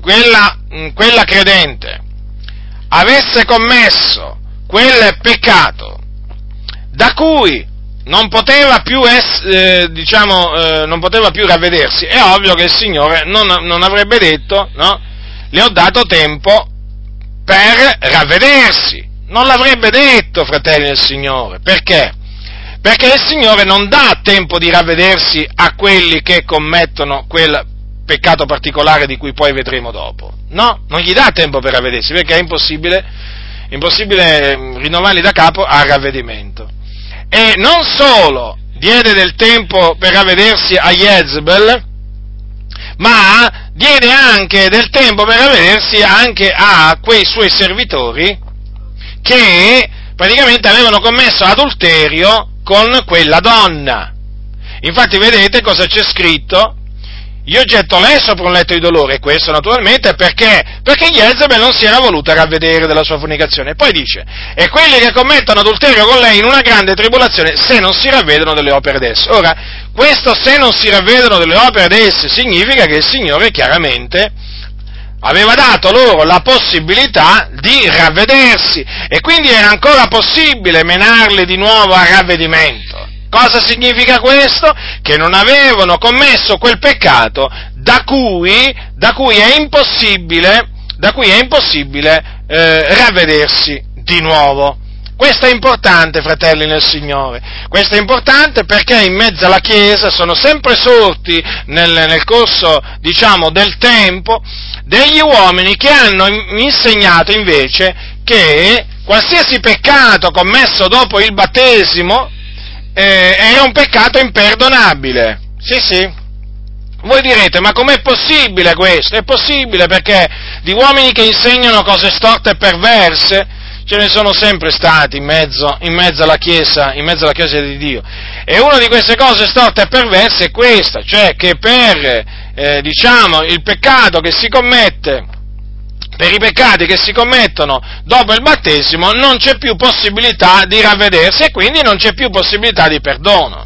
quella, mm, quella credente avesse commesso quel peccato da cui non poteva più, es, eh, diciamo, eh, non poteva più ravvedersi, è ovvio che il Signore non, non avrebbe detto, no? le ho dato tempo per ravvedersi. Non l'avrebbe detto, fratelli del Signore. Perché? Perché il Signore non dà tempo di ravvedersi a quelli che commettono quel peccato particolare di cui poi vedremo dopo. No, non gli dà tempo per ravvedersi perché è impossibile, impossibile mm, rinnovarli da capo al ravvedimento. E non solo diede del tempo per ravvedersi a Jezebel, ma diede anche del tempo per ravvedersi anche a quei suoi servitori che praticamente avevano commesso adulterio con quella donna. Infatti vedete cosa c'è scritto io getto lei sopra un letto di dolore, e questo naturalmente perché? Perché Jezebel non si era voluta ravvedere della sua fornicazione. Poi dice, e quelli che commettono adulterio con lei in una grande tribolazione, se non si ravvedono delle opere d'esse. Ora, questo se non si ravvedono delle opere d'esse significa che il Signore chiaramente aveva dato loro la possibilità di ravvedersi e quindi era ancora possibile menarli di nuovo a ravvedimento. Cosa significa questo? Che non avevano commesso quel peccato da cui, da cui è impossibile, cui è impossibile eh, ravvedersi di nuovo. Questo è importante, fratelli nel Signore. Questo è importante perché in mezzo alla Chiesa sono sempre sorti nel, nel corso, diciamo, del tempo degli uomini che hanno insegnato invece che qualsiasi peccato commesso dopo il battesimo eh, era un peccato imperdonabile. Sì, sì. Voi direte, ma com'è possibile questo? È possibile perché di uomini che insegnano cose storte e perverse ce ne sono sempre stati in mezzo, in mezzo, alla, chiesa, in mezzo alla Chiesa di Dio. E una di queste cose storte e perverse è questa, cioè che per, eh, diciamo, il peccato che si commette per i peccati che si commettono dopo il battesimo non c'è più possibilità di ravvedersi e quindi non c'è più possibilità di perdono.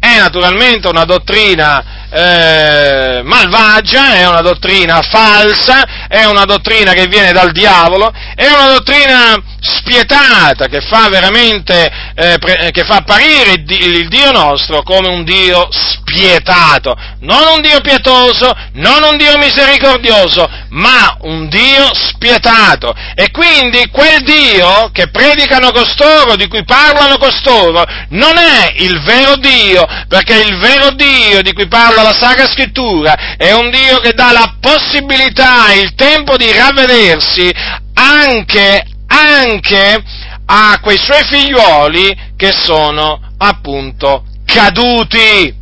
È naturalmente una dottrina eh, malvagia, è una dottrina falsa, è una dottrina che viene dal diavolo, è una dottrina spietata che fa veramente, eh, pre, che fa apparire il, il Dio nostro come un Dio spietato, non un Dio pietoso, non un Dio misericordioso, ma un Dio spietato. E quindi quel Dio che predicano costoro, di cui parlano costoro, non è il vero Dio, perché il vero Dio di cui parla la Sacra Scrittura è un Dio che dà la possibilità, il tempo di ravvedersi anche anche a quei suoi figliuoli che sono appunto caduti.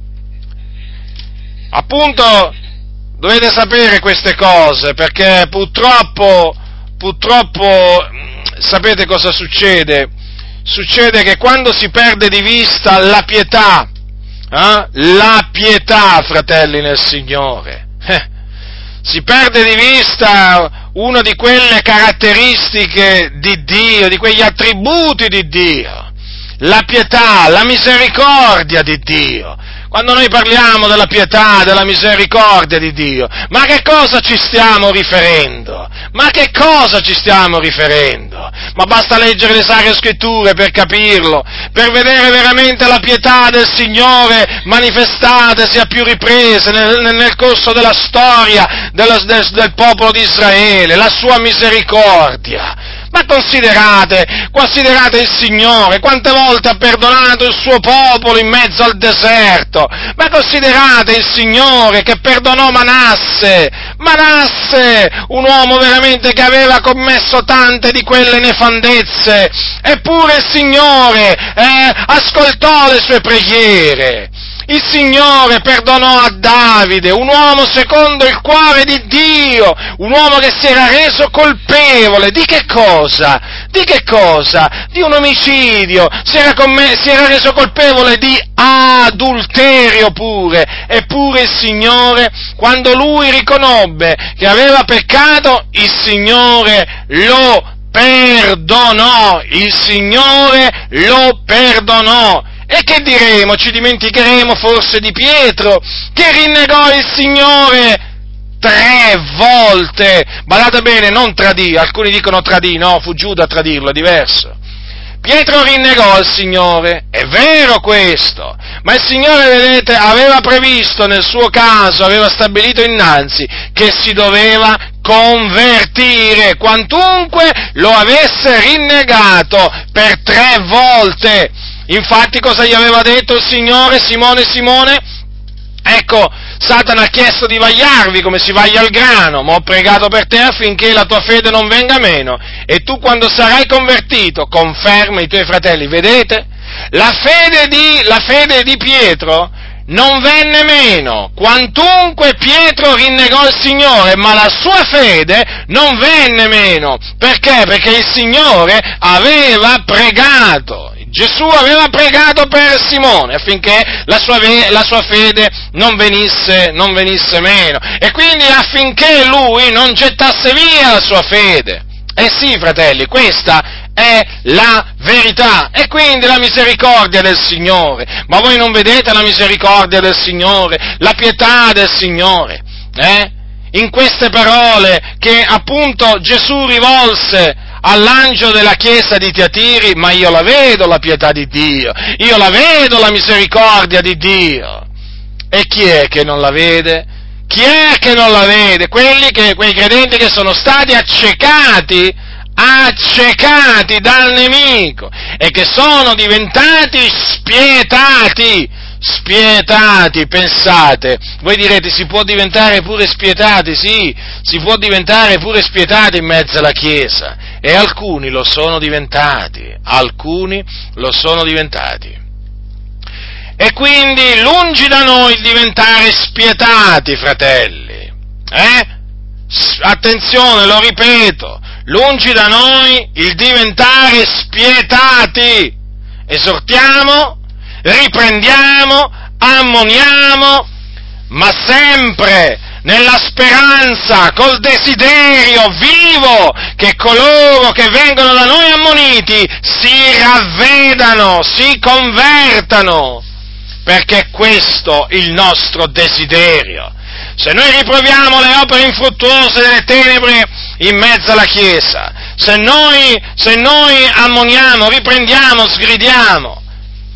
Appunto dovete sapere queste cose perché purtroppo, purtroppo sapete cosa succede? Succede che quando si perde di vista la pietà, eh, la pietà, fratelli nel Signore, eh, si perde di vista una di quelle caratteristiche di Dio, di quegli attributi di Dio, la pietà, la misericordia di Dio. Quando noi parliamo della pietà, della misericordia di Dio, ma che cosa ci stiamo riferendo? Ma che cosa ci stiamo riferendo? Ma basta leggere le sacre scritture per capirlo, per vedere veramente la pietà del Signore manifestatasi a più riprese nel, nel corso della storia del, del, del popolo di Israele, la sua misericordia. Ma considerate, considerate il Signore, quante volte ha perdonato il suo popolo in mezzo al deserto. Ma considerate il Signore che perdonò Manasse. Manasse, un uomo veramente che aveva commesso tante di quelle nefandezze. Eppure il Signore eh, ascoltò le sue preghiere. Il Signore perdonò a Davide, un uomo secondo il cuore di Dio, un uomo che si era reso colpevole. Di che cosa? Di che cosa? Di un omicidio, si era, comm- si era reso colpevole di adulterio pure, eppure il Signore, quando lui riconobbe che aveva peccato, il Signore lo perdonò, il Signore lo perdonò e che diremo? Ci dimenticheremo forse di Pietro, che rinnegò il Signore tre volte. Badate bene, non tradì, alcuni dicono tradì, no, fu Giuda a tradirlo, è diverso. Pietro rinnegò il Signore, è vero questo, Ma il Signore, vedete, aveva previsto nel suo caso, aveva stabilito innanzi che si doveva convertire quantunque lo avesse rinnegato per tre volte. Infatti cosa gli aveva detto il Signore, Simone, Simone? Ecco, Satana ha chiesto di vagliarvi come si vaglia il grano, ma ho pregato per te affinché la tua fede non venga meno e tu quando sarai convertito conferma i tuoi fratelli. Vedete? La fede di, la fede di Pietro non venne meno, quantunque Pietro rinnegò il Signore, ma la sua fede non venne meno. Perché? Perché il Signore aveva pregato. Gesù aveva pregato per Simone affinché la sua, la sua fede non venisse, non venisse meno e quindi affinché lui non gettasse via la sua fede. Eh sì, fratelli, questa è la verità e quindi la misericordia del Signore. Ma voi non vedete la misericordia del Signore, la pietà del Signore? Eh? In queste parole che appunto Gesù rivolse all'angelo della chiesa di Tiatiri, ma io la vedo la pietà di Dio, io la vedo la misericordia di Dio. E chi è che non la vede? Chi è che non la vede? Che, quei credenti che sono stati accecati, accecati dal nemico e che sono diventati spietati spietati, pensate. Voi direte, si può diventare pure spietati? Sì, si può diventare pure spietati in mezzo alla Chiesa. E alcuni lo sono diventati, alcuni lo sono diventati. E quindi lungi da noi il diventare spietati, fratelli. Eh? Attenzione, lo ripeto, lungi da noi il diventare spietati. Esortiamo riprendiamo, ammoniamo, ma sempre nella speranza, col desiderio vivo che coloro che vengono da noi ammoniti si ravvedano, si convertano, perché è questo il nostro desiderio. Se noi riproviamo le opere infruttuose delle tenebre in mezzo alla Chiesa, se noi, se noi ammoniamo, riprendiamo, sgridiamo,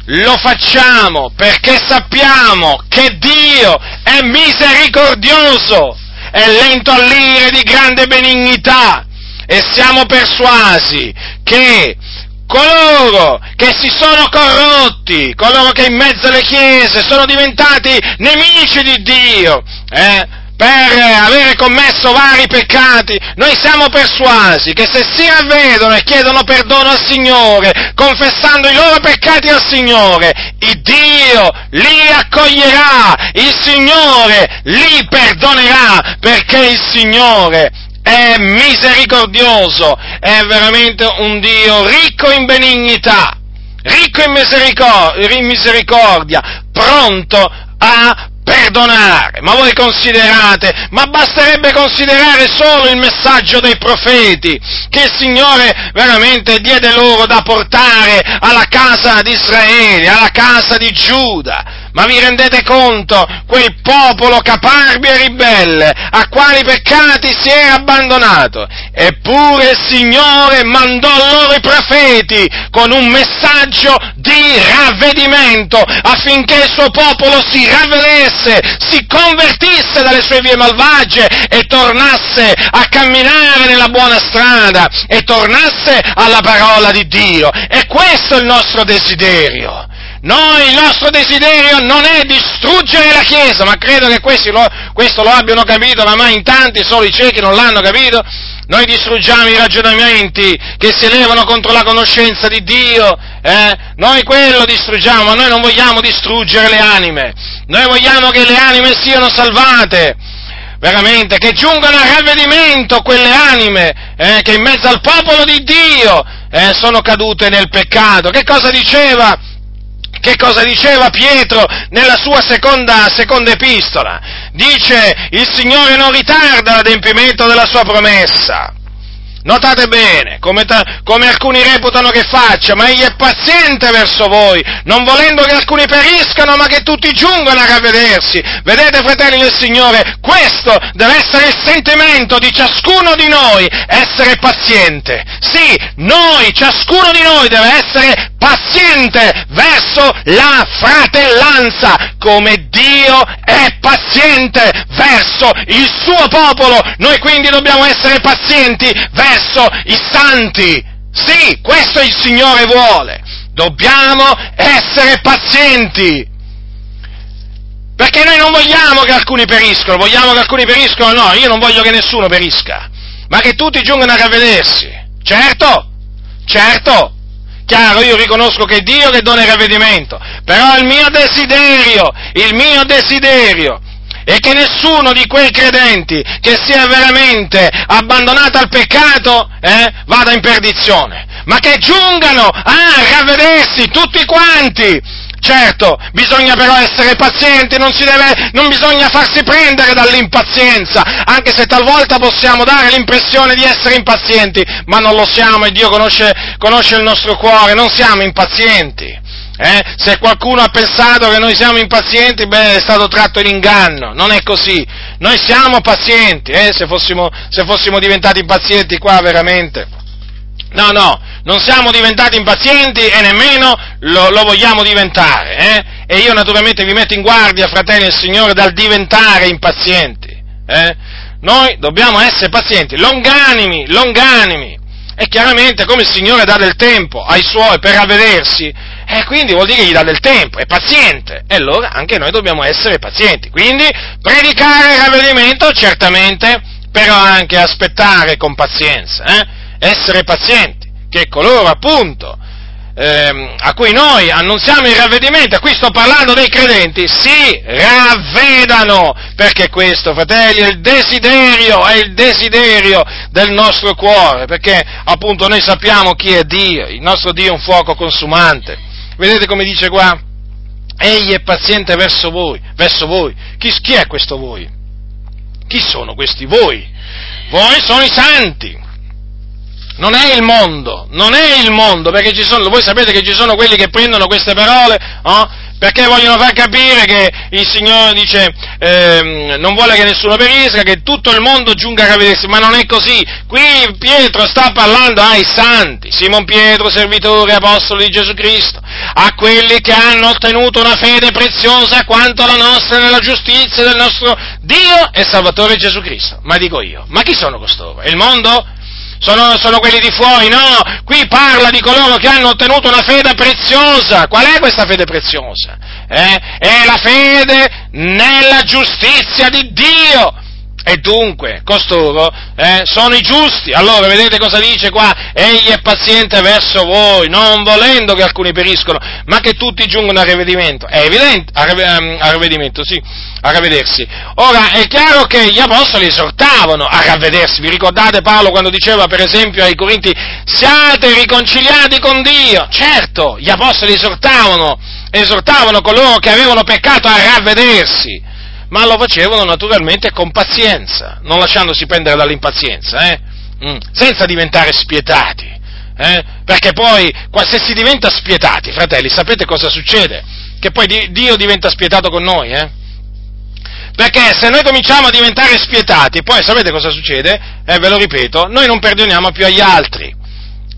lo facciamo perché sappiamo che Dio è misericordioso, è lento all'ire di grande benignità. E siamo persuasi che coloro che si sono corrotti, coloro che in mezzo alle chiese sono diventati nemici di Dio, eh, per avere commesso vari peccati, noi siamo persuasi che se si ravvedono e chiedono perdono al Signore, confessando i loro peccati al Signore, il Dio li accoglierà, il Signore li perdonerà, perché il Signore è misericordioso, è veramente un Dio ricco in benignità, ricco in misericordia, pronto a perdonare. Ma voi considerate, ma basterebbe considerare solo il messaggio dei profeti che il Signore veramente diede loro da portare alla casa di Israele, alla casa di Giuda. Ma vi rendete conto? Quel popolo caparbio e ribelle, a quali peccati si era abbandonato. Eppure il Signore mandò loro i profeti con un messaggio di ravvedimento affinché il suo popolo si ravvedesse, si convertisse dalle sue vie malvagie e tornasse a camminare nella buona strada e tornasse alla parola di Dio. E questo è il nostro desiderio. Noi, il nostro desiderio non è distruggere la Chiesa, ma credo che lo, questo lo abbiano capito oramai in tanti, solo i ciechi non l'hanno capito. Noi distruggiamo i ragionamenti che si elevano contro la conoscenza di Dio, eh? noi quello distruggiamo, ma noi non vogliamo distruggere le anime, noi vogliamo che le anime siano salvate veramente, che giungano al ravvedimento quelle anime eh, che in mezzo al popolo di Dio eh, sono cadute nel peccato. Che cosa diceva che cosa diceva Pietro nella sua seconda, seconda epistola? Dice, il Signore non ritarda l'adempimento della sua promessa, notate bene, come, ta, come, alcuni reputano che faccia, ma egli è paziente verso voi, non volendo che alcuni periscano, ma che tutti giungano a ravvedersi. Vedete, fratelli del Signore, questo deve essere il sentimento di ciascuno di noi, essere paziente. Sì, noi, ciascuno di noi deve essere paziente verso la fratellanza, come Dio è paziente verso il suo popolo. Noi quindi dobbiamo essere pazienti verso i santi. Sì, questo il Signore vuole. Dobbiamo essere pazienti. Perché noi non vogliamo che alcuni periscono, vogliamo che alcuni periscono? No, io non voglio che nessuno perisca, ma che tutti giungano a ravvedersi. Certo, certo, Chiaro, io riconosco che è Dio che dona il ravvedimento, però il mio desiderio, il mio desiderio è che nessuno di quei credenti che sia veramente abbandonato al peccato eh, vada in perdizione, ma che giungano a ravvedersi tutti quanti Certo, bisogna però essere pazienti, non, deve, non, bisogna farsi prendere dall'impazienza, anche se talvolta possiamo dare l'impressione di essere impazienti, ma non lo siamo e Dio conosce, conosce il nostro cuore, non siamo impazienti. Eh? Se qualcuno ha pensato che noi siamo impazienti, beh, è stato tratto in inganno, non è così. Noi siamo pazienti, eh? se, fossimo, se fossimo diventati impazienti qua veramente No, no, non siamo diventati impazienti e nemmeno lo, lo vogliamo diventare. Eh? E io naturalmente vi metto in guardia, fratelli del Signore, dal diventare impazienti. Eh? Noi dobbiamo essere pazienti, longanimi, longanimi. E chiaramente come il Signore dà del tempo ai suoi per ravvedersi, e quindi vuol dire che gli dà del tempo, è paziente. E allora anche noi dobbiamo essere pazienti. Quindi predicare il ravvedimento certamente, però anche aspettare con pazienza. Eh? essere pazienti, che coloro appunto ehm, a cui noi annunziamo il ravvedimento, a qui sto parlando dei credenti, si ravvedano, perché questo, fratelli, è il desiderio, è il desiderio del nostro cuore, perché appunto noi sappiamo chi è Dio, il nostro Dio è un fuoco consumante. Vedete come dice qua? Egli è paziente verso voi, verso voi. Chi, chi è questo voi? Chi sono questi voi? Voi sono i santi, non è il mondo, non è il mondo, perché sono, voi sapete che ci sono quelli che prendono queste parole, no? perché vogliono far capire che il Signore dice eh, non vuole che nessuno perisca, che tutto il mondo giunga a ravvedersi, ma non è così. Qui Pietro sta parlando ai santi, Simon Pietro, servitore apostolo di Gesù Cristo, a quelli che hanno ottenuto una fede preziosa quanto la nostra nella giustizia del nostro Dio e Salvatore Gesù Cristo. Ma dico io, ma chi sono costoro? Il mondo? Sono, sono, quelli di fuori, no, qui parla di coloro che hanno ottenuto una fede preziosa. Qual è questa fede preziosa? Eh? È la fede nella giustizia di Dio. E dunque, costoro eh, sono i giusti. Allora, vedete cosa dice qua? Egli è paziente verso voi, non volendo che alcuni periscono, ma che tutti giungano a ravvedimento. È evidente, a, ehm, ravvedimento, sì, a ravvedersi. Ora, è chiaro che gli apostoli esortavano a ravvedersi. Vi ricordate Paolo quando diceva, per esempio, ai Corinti, siate riconciliati con Dio? Certo, gli apostoli esortavano, esortavano coloro che avevano peccato a ravvedersi ma lo facevano naturalmente con pazienza, non lasciandosi prendere dall'impazienza, eh? mm. senza diventare spietati. Eh? Perché poi, se si diventa spietati, fratelli, sapete cosa succede? Che poi Dio diventa spietato con noi, eh? Perché se noi cominciamo a diventare spietati, poi sapete cosa succede? Eh, ve lo ripeto, noi non perdoniamo più agli altri.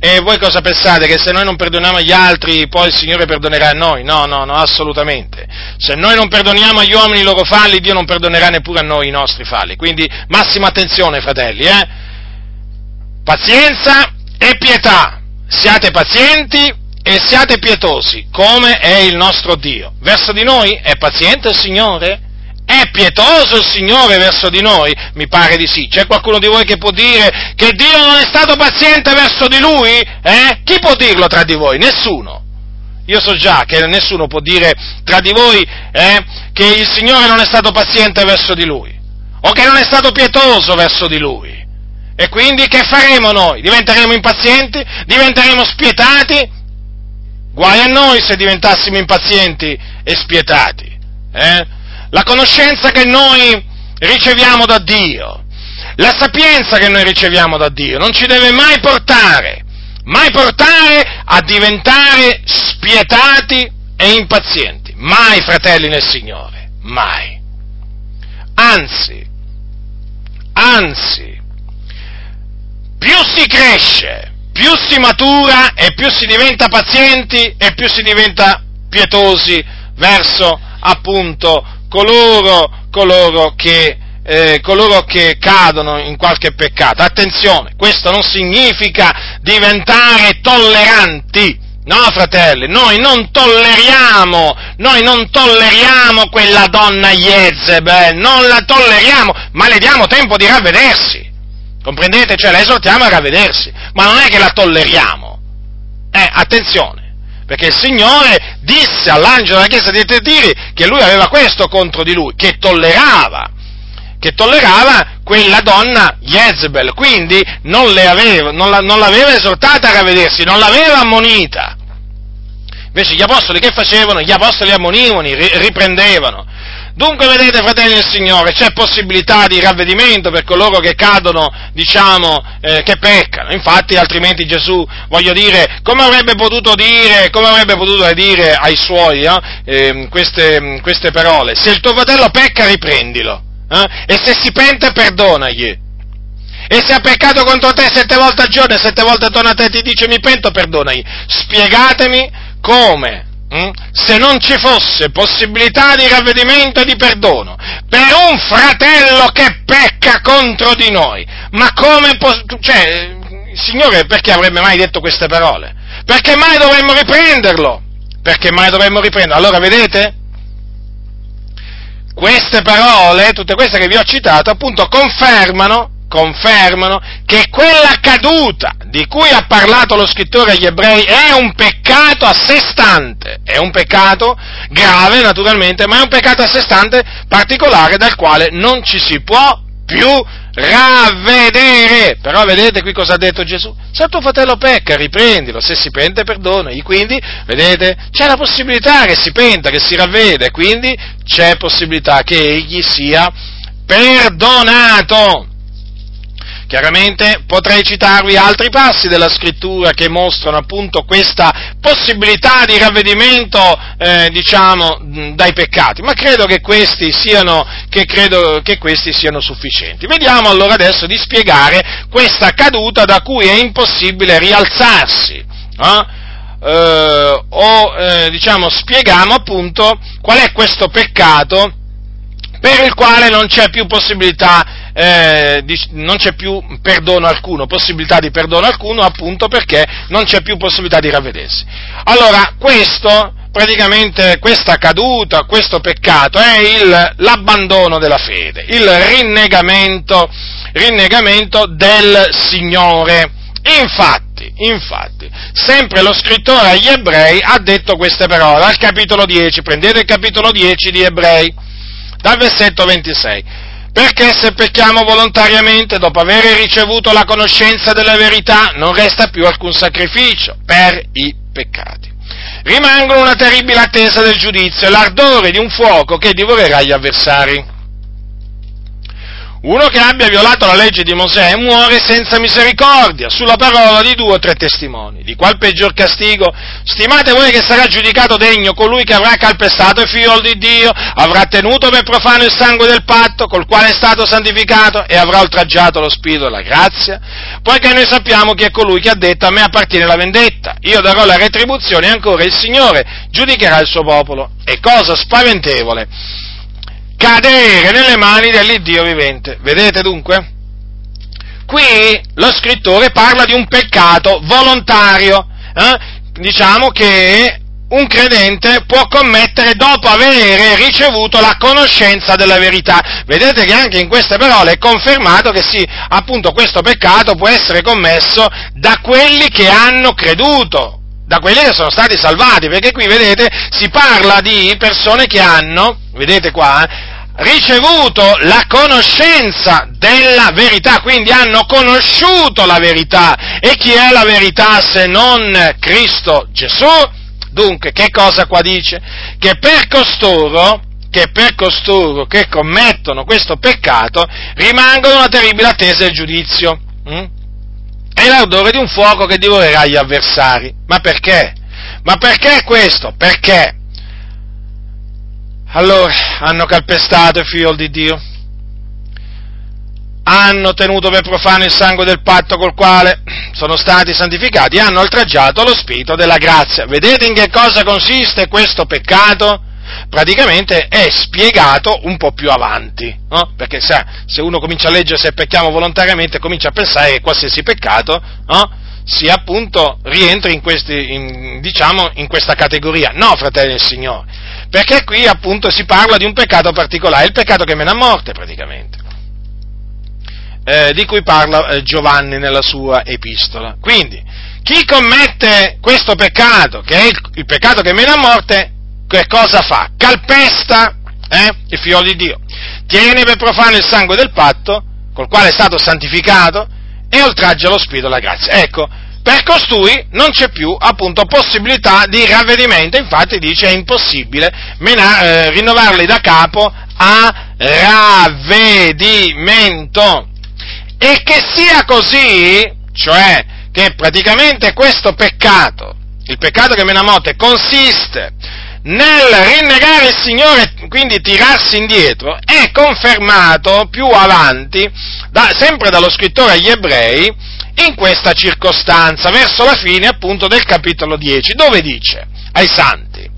E voi cosa pensate? Che se noi non perdoniamo agli altri, poi il Signore perdonerà a noi? No, no, no, assolutamente. Se noi non perdoniamo agli uomini i loro falli, Dio non perdonerà neppure a noi i nostri falli. Quindi massima attenzione, fratelli, eh? Pazienza e pietà. Siate pazienti e siate pietosi, come è il nostro Dio. Verso di noi è paziente il Signore? È pietoso il Signore verso di noi? Mi pare di sì. C'è qualcuno di voi che può dire che Dio non è stato paziente verso di lui? Eh? Chi può dirlo tra di voi? Nessuno. Io so già che nessuno può dire tra di voi eh, che il Signore non è stato paziente verso di lui o che non è stato pietoso verso di lui. E quindi che faremo noi? Diventeremo impazienti? Diventeremo spietati? Guai a noi se diventassimo impazienti e spietati. Eh? La conoscenza che noi riceviamo da Dio, la sapienza che noi riceviamo da Dio non ci deve mai portare, mai portare a diventare spietati e impazienti. Mai, fratelli nel Signore, mai. Anzi, anzi, più si cresce, più si matura e più si diventa pazienti e più si diventa pietosi verso appunto coloro, coloro che eh, coloro che cadono in qualche peccato. Attenzione, questo non significa diventare tolleranti. No, fratelli, noi non tolleriamo, noi non tolleriamo quella donna Jezebel, non la tolleriamo, ma le diamo tempo di ravvedersi. Comprendete? Cioè la esortiamo a ravvedersi, ma non è che la tolleriamo. Eh, attenzione, perché il Signore disse all'angelo della chiesa di Tetiri che lui aveva questo contro di lui, che tollerava che tollerava quella donna Jezebel, quindi non, aveva, non, la, non l'aveva esortata a ravvedersi, non l'aveva ammonita. Invece gli apostoli che facevano? Gli apostoli ammonivano, riprendevano. Dunque, vedete, fratelli del Signore, c'è possibilità di ravvedimento per coloro che cadono, diciamo, eh, che peccano. Infatti, altrimenti Gesù, voglio dire, come avrebbe potuto dire, come avrebbe potuto dire ai suoi eh, queste, queste parole? Se il tuo fratello pecca, riprendilo. Eh? E se si pente, perdonagli. E se ha peccato contro te sette volte al giorno e sette volte torna a te e ti dice mi pento, perdonagli. Spiegatemi come, hm? se non ci fosse possibilità di ravvedimento e di perdono per un fratello che pecca contro di noi, ma come, po- cioè, il Signore perché avrebbe mai detto queste parole? Perché mai dovremmo riprenderlo? Perché mai dovremmo riprenderlo? Allora vedete? queste parole, tutte queste che vi ho citato, appunto confermano, confermano che quella caduta di cui ha parlato lo scrittore agli ebrei è un peccato a sé stante, è un peccato grave naturalmente, ma è un peccato a sé stante particolare dal quale non ci si può più ravvedere. Però vedete qui cosa ha detto Gesù? Se tuo fratello pecca, riprendilo, se si pente perdonagli. Quindi, vedete, c'è la possibilità che si penta, che si ravvede, quindi c'è possibilità che egli sia perdonato. Chiaramente potrei citarvi altri passi della scrittura che mostrano appunto questa possibilità di ravvedimento, eh, diciamo, dai peccati, ma credo che questi, siano, che credo che questi siano sufficienti. Vediamo allora adesso di spiegare questa caduta da cui è impossibile rialzarsi. Eh? Eh, o eh, diciamo spieghiamo appunto qual è questo peccato per il quale non c'è più possibilità eh, non c'è più perdono alcuno, possibilità di perdono alcuno, appunto perché non c'è più possibilità di ravvedersi. Allora, questo, praticamente, questa caduta, questo peccato è il, l'abbandono della fede, il rinnegamento, rinnegamento del Signore. Infatti, infatti, sempre lo scrittore agli ebrei ha detto queste parole, al capitolo 10, prendete il capitolo 10 di ebrei, dal versetto 26 perché se pecchiamo volontariamente dopo aver ricevuto la conoscenza della verità non resta più alcun sacrificio per i peccati. Rimangono una terribile attesa del giudizio e l'ardore di un fuoco che divorerà gli avversari. Uno che abbia violato la legge di Mosè muore senza misericordia, sulla parola di due o tre testimoni. Di qual peggior castigo? Stimate voi che sarà giudicato degno colui che avrà calpestato il figlio di Dio, avrà tenuto per profano il sangue del patto, col quale è stato santificato, e avrà oltraggiato lo spirito della grazia? Poiché noi sappiamo chi è colui che ha detto a me appartiene la vendetta, io darò la retribuzione e ancora il Signore giudicherà il suo popolo. È cosa spaventevole cadere nelle mani dell'Iddio vivente. Vedete dunque? Qui lo scrittore parla di un peccato volontario, eh? diciamo che un credente può commettere dopo aver ricevuto la conoscenza della verità. Vedete che anche in queste parole è confermato che sì, appunto questo peccato può essere commesso da quelli che hanno creduto, da quelli che sono stati salvati, perché qui vedete si parla di persone che hanno, vedete qua, ricevuto la conoscenza della verità, quindi hanno conosciuto la verità. E chi è la verità se non Cristo Gesù? Dunque, che cosa qua dice? Che per costoro che per costoro che commettono questo peccato rimangono una terribile attesa del giudizio. Hm? È l'ardore di un fuoco che divorerà gli avversari. Ma perché? Ma perché questo? Perché? Allora, hanno calpestato il figlio di Dio, hanno tenuto per profano il sangue del patto col quale sono stati santificati hanno oltraggiato lo spirito della grazia. Vedete in che cosa consiste questo peccato? Praticamente è spiegato un po' più avanti, no? perché se, se, uno comincia a leggere se pecchiamo volontariamente comincia a pensare che qualsiasi peccato no? sia appunto rientri in, questi, in, diciamo, in questa categoria. No, fratelli del Signore, perché qui appunto si parla di un peccato particolare, il peccato che mena a morte praticamente eh, di cui parla eh, Giovanni nella sua epistola. Quindi, chi commette questo peccato, che è il, il peccato che mena a morte, che cosa fa? Calpesta eh, il figlio di Dio, tiene per profano il sangue del patto, col quale è stato santificato, e oltraggia lo spirito della grazia. Ecco, per costui non c'è più appunto possibilità di ravvedimento, infatti dice è impossibile mena, eh, rinnovarli da capo a ravvedimento. E che sia così, cioè che praticamente questo peccato, il peccato che mena morte, consiste nel rinnegare il Signore, quindi tirarsi indietro, è confermato più avanti, da, sempre dallo scrittore agli ebrei, in questa circostanza, verso la fine appunto del capitolo 10, dove dice ai santi,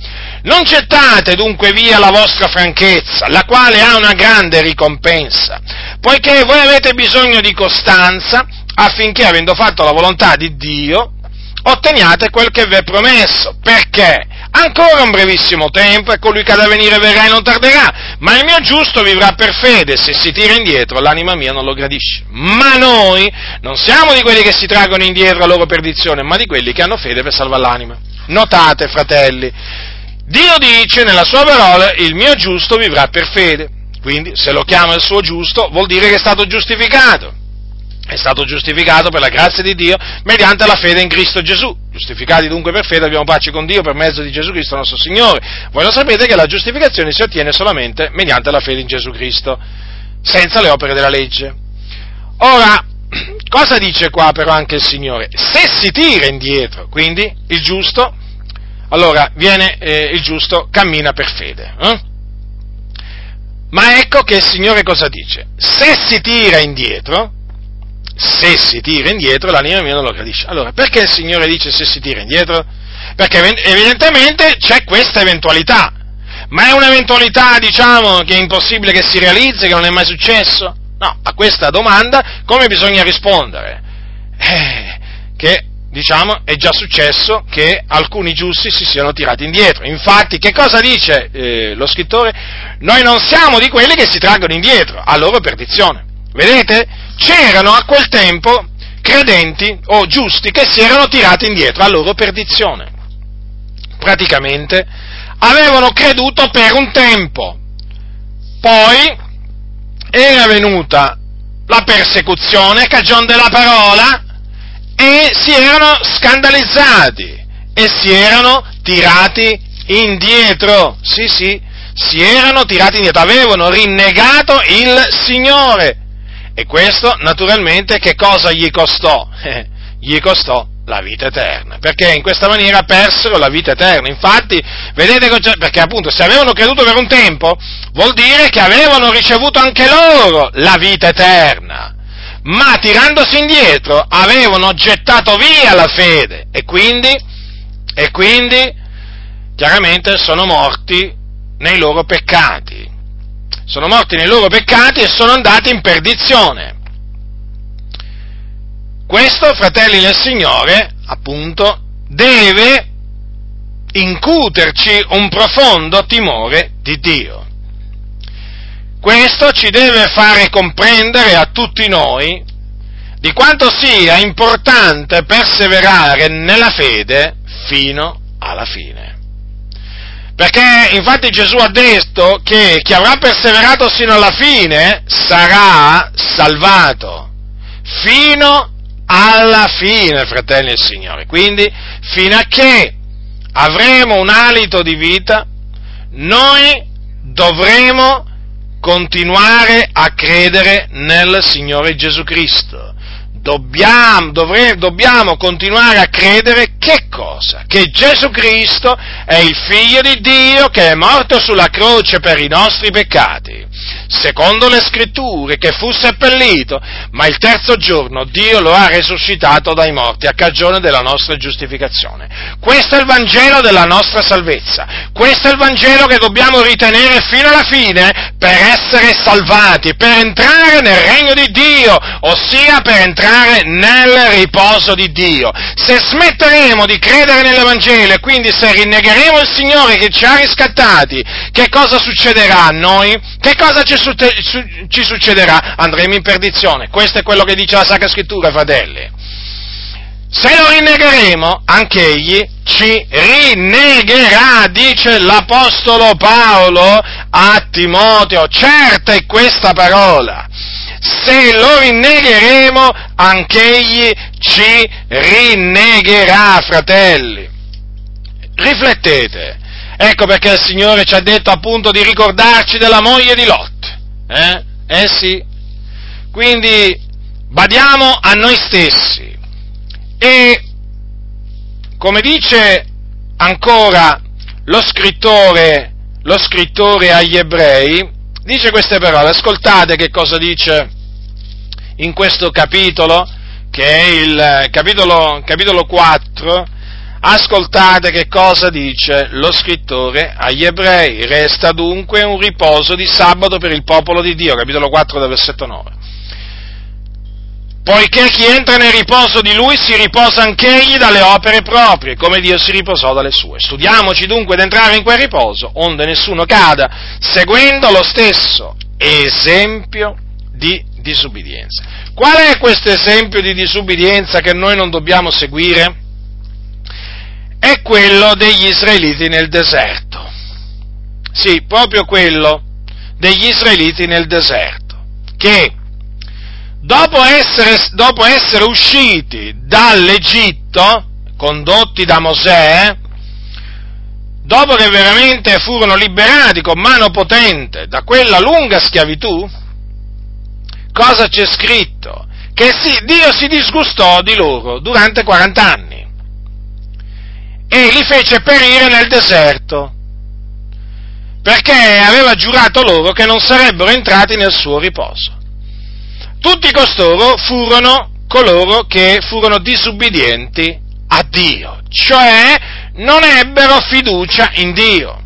non gettate dunque via la vostra franchezza, la quale ha una grande ricompensa, poiché voi avete bisogno di costanza affinché, avendo fatto la volontà di Dio, otteniate quel che vi è promesso. Perché? Ancora un brevissimo tempo e colui che ha da venire verrà e non tarderà, ma il mio giusto vivrà per fede, se si tira indietro l'anima mia non lo gradisce. Ma noi non siamo di quelli che si traggono indietro a loro perdizione, ma di quelli che hanno fede per salvare l'anima. Notate, fratelli, Dio dice nella sua parola, il mio giusto vivrà per fede. Quindi, se lo chiama il suo giusto, vuol dire che è stato giustificato. È stato giustificato per la grazia di Dio mediante la fede in Cristo Gesù. Giustificati dunque per fede abbiamo pace con Dio per mezzo di Gesù Cristo nostro Signore. Voi lo sapete che la giustificazione si ottiene solamente mediante la fede in Gesù Cristo, senza le opere della legge. Ora, cosa dice qua però anche il Signore? Se si tira indietro, quindi il giusto, allora viene eh, il giusto, cammina per fede. Eh? Ma ecco che il Signore cosa dice? Se si tira indietro, se si tira indietro l'anima mia non lo gradisce. Allora, perché il Signore dice se si tira indietro? Perché evidentemente c'è questa eventualità, ma è un'eventualità, diciamo, che è impossibile che si realizzi, che non è mai successo? No, a questa domanda come bisogna rispondere? Eh, che diciamo, è già successo che alcuni giusti si siano tirati indietro. Infatti, che cosa dice eh, lo scrittore? Noi non siamo di quelli che si traggono indietro, a loro perdizione. Vedete? C'erano a quel tempo credenti o giusti che si erano tirati indietro, a loro perdizione. Praticamente avevano creduto per un tempo, poi era venuta la persecuzione, cagion della parola, e si erano scandalizzati e si erano tirati indietro. Sì, sì, si erano tirati indietro, avevano rinnegato il Signore. E questo naturalmente che cosa gli costò? Eh, gli costò la vita eterna, perché in questa maniera persero la vita eterna. Infatti, vedete, perché appunto se avevano creduto per un tempo, vuol dire che avevano ricevuto anche loro la vita eterna ma tirandosi indietro avevano gettato via la fede e quindi, e quindi chiaramente sono morti nei loro peccati. Sono morti nei loro peccati e sono andati in perdizione. Questo, fratelli del Signore, appunto, deve incuterci un profondo timore di Dio. Questo ci deve fare comprendere a tutti noi di quanto sia importante perseverare nella fede fino alla fine. Perché infatti Gesù ha detto che chi avrà perseverato fino alla fine sarà salvato. Fino alla fine, fratelli e signori. Quindi, fino a che avremo un alito di vita, noi dovremo continuare a credere nel Signore Gesù Cristo. Dobbiamo, dovre, dobbiamo, continuare a credere che cosa? Che Gesù Cristo è il figlio di Dio che è morto sulla croce per i nostri peccati secondo le scritture, che fu seppellito, ma il terzo giorno Dio lo ha risuscitato dai morti a cagione della nostra giustificazione. Questo è il Vangelo della nostra salvezza, questo è il Vangelo che dobbiamo ritenere fino alla fine per essere salvati, per entrare nel regno di Dio, ossia per entrare nel riposo di Dio. Se smetteremo di credere nell'Evangelo e quindi se rinnegheremo il Signore che ci ha riscattati, che cosa succederà a noi? Che cosa ci ci succederà? Andremo in perdizione. Questo è quello che dice la Sacra Scrittura, fratelli. Se lo rinnegheremo, anche egli ci rinnegherà, dice l'Apostolo Paolo a Timoteo. Certa è questa parola. Se lo rinnegheremo, anche egli ci rinnegherà, fratelli. Riflettete. Ecco perché il Signore ci ha detto appunto di ricordarci della moglie di Lot. Eh? Eh sì. Quindi badiamo a noi stessi. E come dice ancora lo scrittore, lo scrittore agli ebrei, dice queste parole, ascoltate che cosa dice in questo capitolo, che è il capitolo, capitolo 4, Ascoltate che cosa dice lo scrittore agli ebrei. Resta dunque un riposo di sabato per il popolo di Dio, capitolo 4 del versetto 9. Poiché chi entra nel riposo di lui si riposa anch'egli dalle opere proprie, come Dio si riposò dalle sue. Studiamoci dunque ad entrare in quel riposo, onde nessuno cada, seguendo lo stesso esempio di disubbidienza. Qual è questo esempio di disubbidienza che noi non dobbiamo seguire? è quello degli israeliti nel deserto. Sì, proprio quello degli israeliti nel deserto, che dopo essere, dopo essere usciti dall'Egitto, condotti da Mosè, dopo che veramente furono liberati con mano potente da quella lunga schiavitù, cosa c'è scritto? Che sì, Dio si disgustò di loro durante 40 anni e li fece perire nel deserto, perché aveva giurato loro che non sarebbero entrati nel suo riposo. Tutti costoro furono coloro che furono disubbidienti a Dio, cioè non ebbero fiducia in Dio.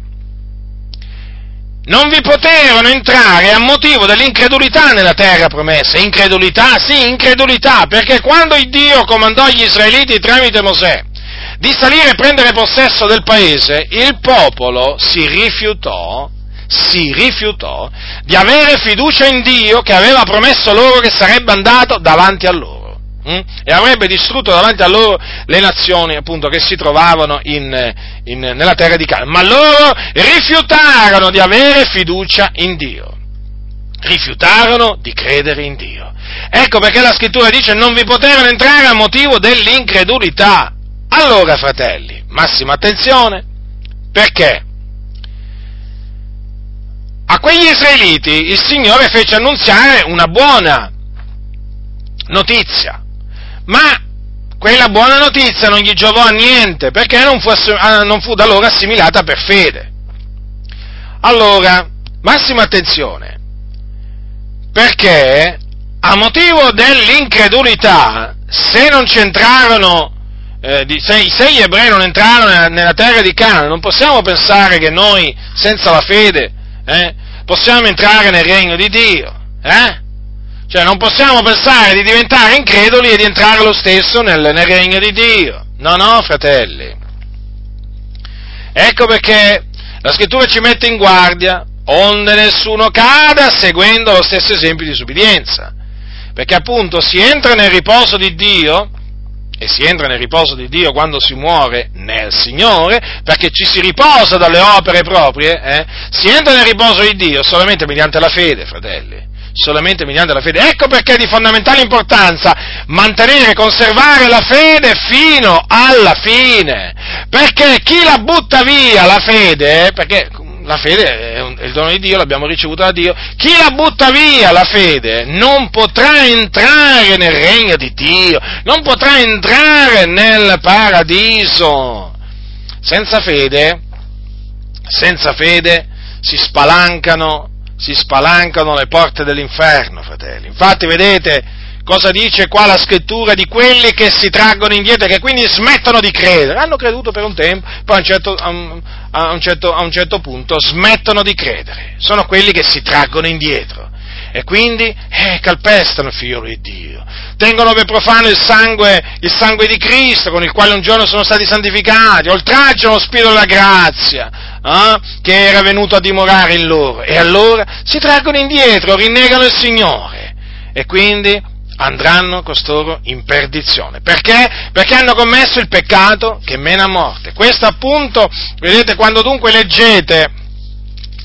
Non vi potevano entrare a motivo dell'incredulità nella terra promessa. Incredulità? Sì, incredulità, perché quando Dio comandò gli israeliti tramite Mosè di salire e prendere possesso del paese, il popolo si rifiutò, si rifiutò di avere fiducia in Dio che aveva promesso loro che sarebbe andato davanti a loro hm? e avrebbe distrutto davanti a loro le nazioni appunto che si trovavano in, in, nella terra di Canaan. Ma loro rifiutarono di avere fiducia in Dio rifiutarono di credere in Dio. Ecco perché la scrittura dice non vi potevano entrare a motivo dell'incredulità. Allora, fratelli, massima attenzione, perché a quegli israeliti il Signore fece annunziare una buona notizia, ma quella buona notizia non gli giovò a niente, perché non fu, ah, non fu da loro assimilata per fede. Allora, massima attenzione, perché a motivo dell'incredulità, se non c'entrarono eh, se, gli ebrei non entrarono nella, nella, terra di Canaan, non possiamo pensare che noi, senza la fede, eh, possiamo entrare nel regno di Dio. Eh? Cioè, non possiamo pensare di diventare increduli e di entrare lo stesso nel, nel regno di Dio. No, no, fratelli. Ecco perché la scrittura ci mette in guardia, onde nessuno cada seguendo lo stesso esempio di subbidienza. Perché appunto si entra nel riposo di Dio e si entra nel riposo di Dio quando si muore nel Signore, perché ci si riposa dalle opere proprie, eh? si entra nel riposo di Dio solamente mediante la fede, fratelli, solamente mediante la fede. Ecco perché è di fondamentale importanza mantenere, conservare la fede fino alla fine, perché chi la butta via la fede, perché la fede è, un, è, il dono di Dio, l'abbiamo ricevuto da Dio. Chi la butta via la fede non potrà entrare nel regno di Dio, non potrà entrare nel paradiso. Senza fede, senza fede si spalancano, si spalancano le porte dell'inferno, fratelli. Infatti, vedete, cosa dice qua la scrittura di quelli che si traggono indietro e che quindi smettono di credere. Hanno creduto per un tempo, poi a un, certo, a, un, certo, a un certo punto smettono di credere. Sono quelli che si traggono indietro e quindi eh, calpestano il figlio di Dio. Tengono per profano il sangue, il sangue, di Cristo con il quale un giorno sono stati santificati, oltraggiano lo spirito della grazia eh, che era venuto a dimorare in loro e allora si traggono indietro, rinnegano il Signore e quindi andranno costoro in perdizione. Perché? Perché hanno commesso il peccato che mena a morte. Questo appunto, vedete, quando dunque leggete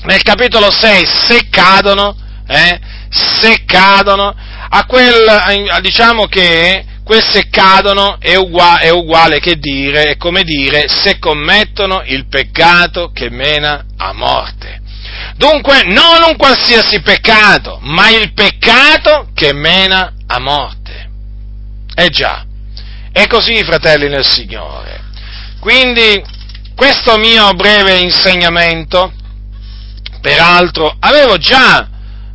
nel capitolo 6, se cadono, eh, se cadono, a quel, diciamo che quel se cadono è uguale, è uguale che dire, è come dire, se commettono il peccato che mena a morte. Dunque, non un qualsiasi peccato, ma il peccato che mena a morte. Eh già, è così, fratelli nel Signore. Quindi, questo mio breve insegnamento, peraltro, avevo già,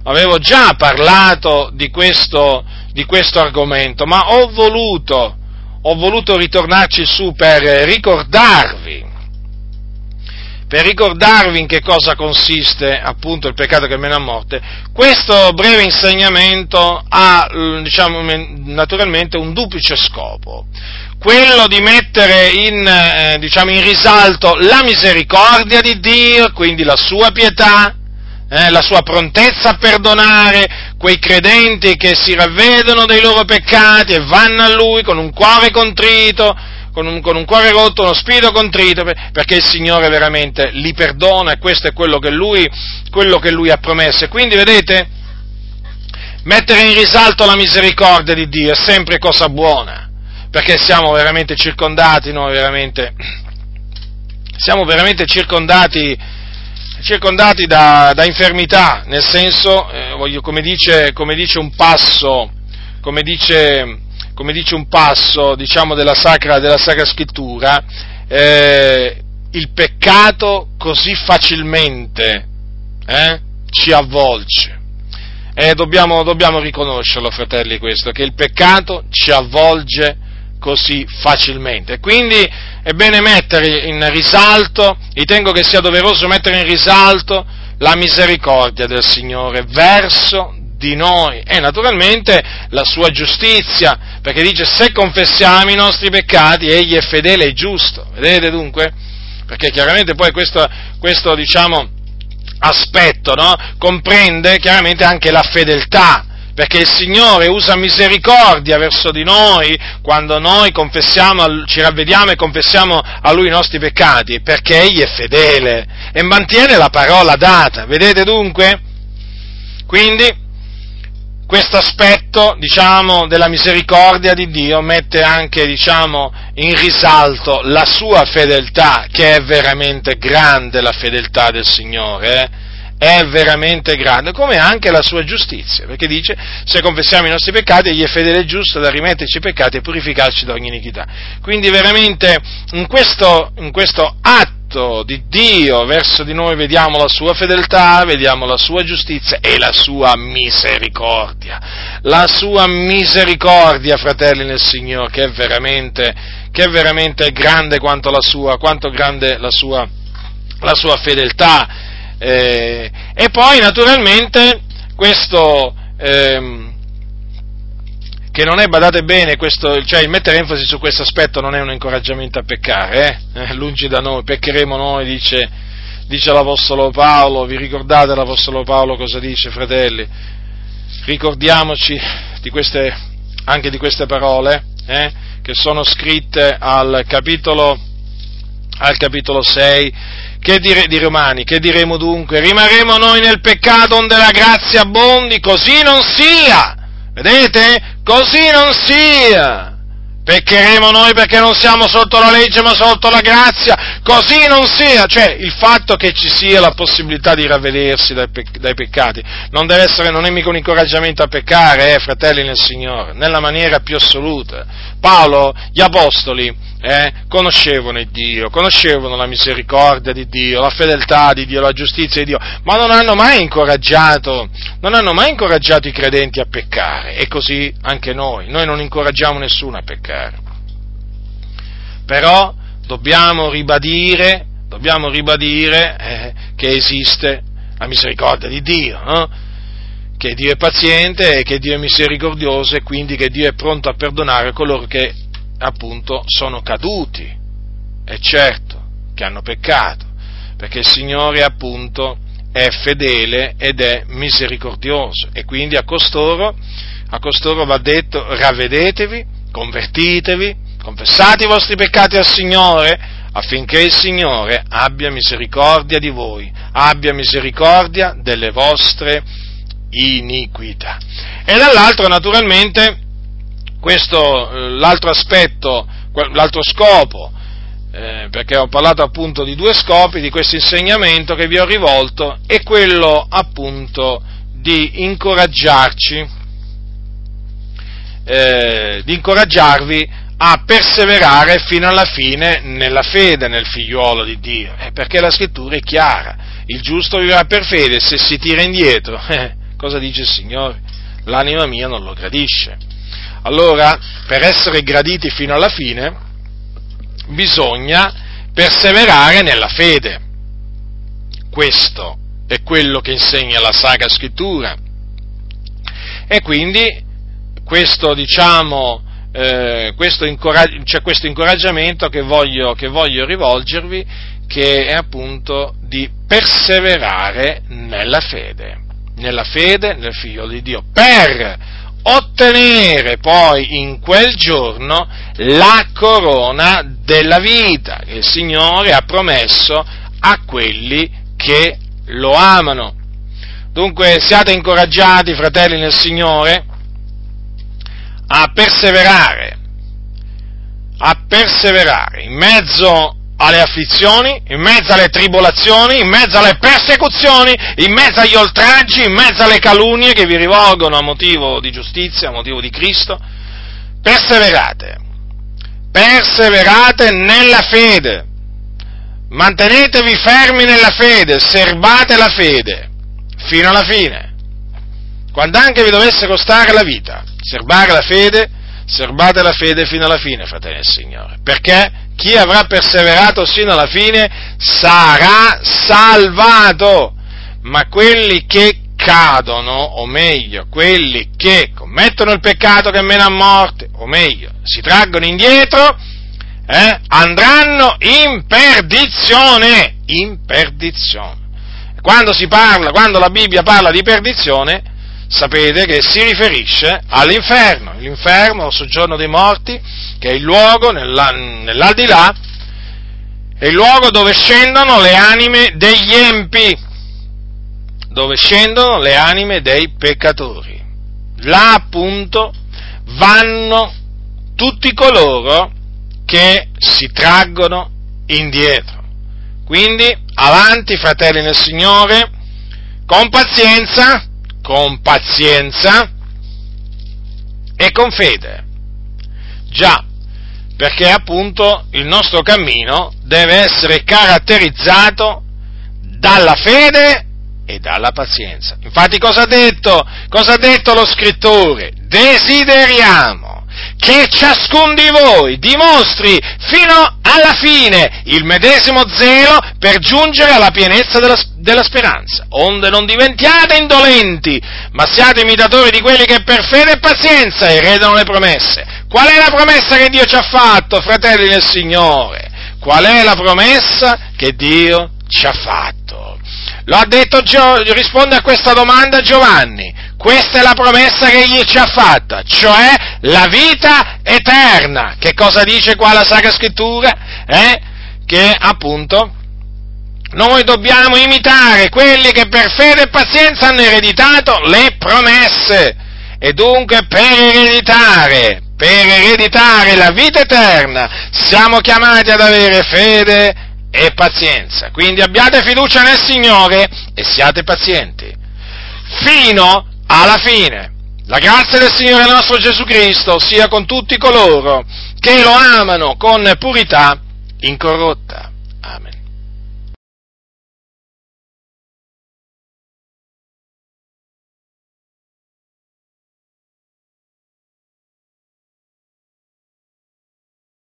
avevo già parlato di questo, di questo argomento, ma ho voluto, ho voluto ritornarci su per ricordarvi per ricordarvi in che cosa consiste appunto il peccato che mena a morte, questo breve insegnamento ha diciamo, naturalmente un duplice scopo, quello di mettere in, eh, diciamo, in risalto la misericordia di Dio, quindi la sua pietà, eh, la sua prontezza a perdonare quei credenti che si ravvedono dei loro peccati e vanno a Lui con un cuore contrito, con un, con un, cuore rotto, uno spirito contrito, perché il Signore veramente li perdona e questo è quello che Lui, quello che lui ha promesso. E quindi vedete, mettere in risalto la misericordia di Dio è sempre cosa buona, perché siamo veramente circondati, noi veramente, siamo veramente circondati, circondati da, da, infermità, nel senso, eh, voglio, come, dice, come dice un passo, come dice come dice un passo, diciamo, della Sacra, della sacra Scrittura, eh, il peccato così facilmente eh, ci avvolge. E dobbiamo, dobbiamo riconoscerlo, fratelli, questo, che il peccato ci avvolge così facilmente. Quindi è bene mettere in risalto, ritengo che sia doveroso mettere in risalto la misericordia del Signore verso di noi e naturalmente la sua giustizia, perché dice se confessiamo i nostri peccati egli è fedele e giusto, vedete dunque? Perché chiaramente poi questo, questo diciamo, aspetto no? comprende chiaramente anche la fedeltà, perché il Signore usa misericordia verso di noi quando noi ci ravvediamo e confessiamo a Lui i nostri peccati, perché Egli è fedele e mantiene la parola data, vedete dunque? Quindi questo aspetto, diciamo, della misericordia di Dio mette anche, diciamo, in risalto la sua fedeltà, che è veramente grande la fedeltà del Signore, eh? è veramente grande, come anche la sua giustizia, perché dice, se confessiamo i nostri peccati, egli è fedele e giusto da rimetterci i peccati e purificarci da ogni iniquità. Quindi veramente in questo, in questo atto, atto di Dio verso di noi vediamo la sua fedeltà, vediamo la sua giustizia e la sua misericordia. La sua misericordia, fratelli nel Signore, che è veramente, che è veramente grande quanto la sua, quanto grande la sua, la sua fedeltà. Eh, e poi, naturalmente, questo... Eh, che non è, badate bene, questo, cioè il mettere enfasi su questo aspetto non è un incoraggiamento a peccare, eh? eh lungi da noi, peccheremo noi, dice, dice l'Apostolo Paolo, vi ricordate l'Apostolo Paolo cosa dice, fratelli? Ricordiamoci di queste, anche di queste parole, eh? che sono scritte al capitolo, al capitolo 6, che dire, di Romani, che diremo dunque? Rimarremo noi nel peccato onde la grazia abbondi? Così non sia! Vedete? Così non sia! Peccheremo noi perché non siamo sotto la legge ma sotto la grazia, così non sia, cioè il fatto che ci sia la possibilità di ravvedersi dai, pec- dai peccati non deve essere, non è mica un incoraggiamento a peccare, eh, fratelli nel Signore, nella maniera più assoluta. Paolo, gli apostoli, eh, conoscevano il Dio, conoscevano la misericordia di Dio, la fedeltà di Dio, la giustizia di Dio, ma non hanno mai incoraggiato, non hanno mai incoraggiato i credenti a peccare, e così anche noi, noi non incoraggiamo nessuno a peccare peccare. Però dobbiamo ribadire, dobbiamo ribadire eh, che esiste la misericordia di Dio, no? che Dio è paziente e che Dio è misericordioso e quindi che Dio è pronto a perdonare coloro che appunto sono caduti, è certo, che hanno peccato, perché il Signore appunto è fedele ed è misericordioso e quindi a costoro, a costoro va detto ravvedetevi convertitevi, confessate i vostri peccati al Signore, affinché il Signore abbia misericordia di voi, abbia misericordia delle vostre iniquità. E dall'altro, naturalmente, questo, eh, l'altro aspetto, l'altro scopo, eh, perché ho parlato appunto di due scopi di questo insegnamento che vi ho rivolto, è quello appunto di incoraggiarci eh, di incoraggiarvi a perseverare fino alla fine nella fede nel figliuolo di Dio, eh, perché la scrittura è chiara, il giusto vivrà per fede, se si tira indietro, eh, cosa dice il Signore? L'anima mia non lo gradisce. Allora, per essere graditi fino alla fine, bisogna perseverare nella fede. Questo è quello che insegna la Sacra Scrittura. E quindi questo, diciamo, eh, questo, incoraggi- cioè questo incoraggiamento che voglio, che voglio rivolgervi, che è appunto di perseverare nella fede, nella fede nel Figlio di Dio, per ottenere poi in quel giorno la corona della vita che il Signore ha promesso a quelli che lo amano. Dunque siate incoraggiati, fratelli nel Signore, a perseverare, a perseverare in mezzo alle afflizioni, in mezzo alle tribolazioni, in mezzo alle persecuzioni, in mezzo agli oltraggi, in mezzo alle calunnie che vi rivolgono a motivo di giustizia, a motivo di Cristo. Perseverate, perseverate nella fede, mantenetevi fermi nella fede, serbate la fede fino alla fine quando anche vi dovesse costare la vita, serbare la fede, serbate la fede fino alla fine, fratelli del Signore, perché chi avrà perseverato sino alla fine sarà salvato, ma quelli che cadono, o meglio, quelli che commettono il peccato che mena a morte, o meglio, si traggono indietro, eh, andranno in perdizione, in perdizione. Quando si parla, quando la Bibbia parla di perdizione, sapete che si riferisce all'inferno, l'inferno, il soggiorno dei morti, che è il luogo nell'aldilà, è il luogo dove scendono le anime degli empi, dove scendono le anime dei peccatori. Là appunto vanno tutti coloro che si traggono indietro. Quindi avanti, fratelli nel Signore, con pazienza, con pazienza e con fede. Già, perché appunto il nostro cammino deve essere caratterizzato dalla fede e dalla pazienza. Infatti cosa ha detto? Cosa ha detto lo scrittore? Desideriamo che ciascun di voi dimostri fino alla fine il medesimo zelo per giungere alla pienezza della, della, speranza, onde non diventiate indolenti, ma siate imitatori di quelli che per fede e pazienza eredano le promesse. Qual è la promessa che Dio ci ha fatto, fratelli del Signore? Qual è la promessa che Dio ci ha fatto? Lo ha detto, risponde a questa domanda Giovanni. Questa è la promessa che egli ci ha fatta, cioè la vita eterna. Che cosa dice qua la Sacra Scrittura? Eh? Che appunto noi dobbiamo imitare quelli che per fede e pazienza hanno ereditato le promesse. E dunque per ereditare, per ereditare la vita eterna, siamo chiamati ad avere fede e pazienza. Quindi abbiate fiducia nel Signore e siate pazienti. Fino alla fine. La grazia del Signore nostro Gesù Cristo sia con tutti coloro che lo amano con purità incorrotta. Amen.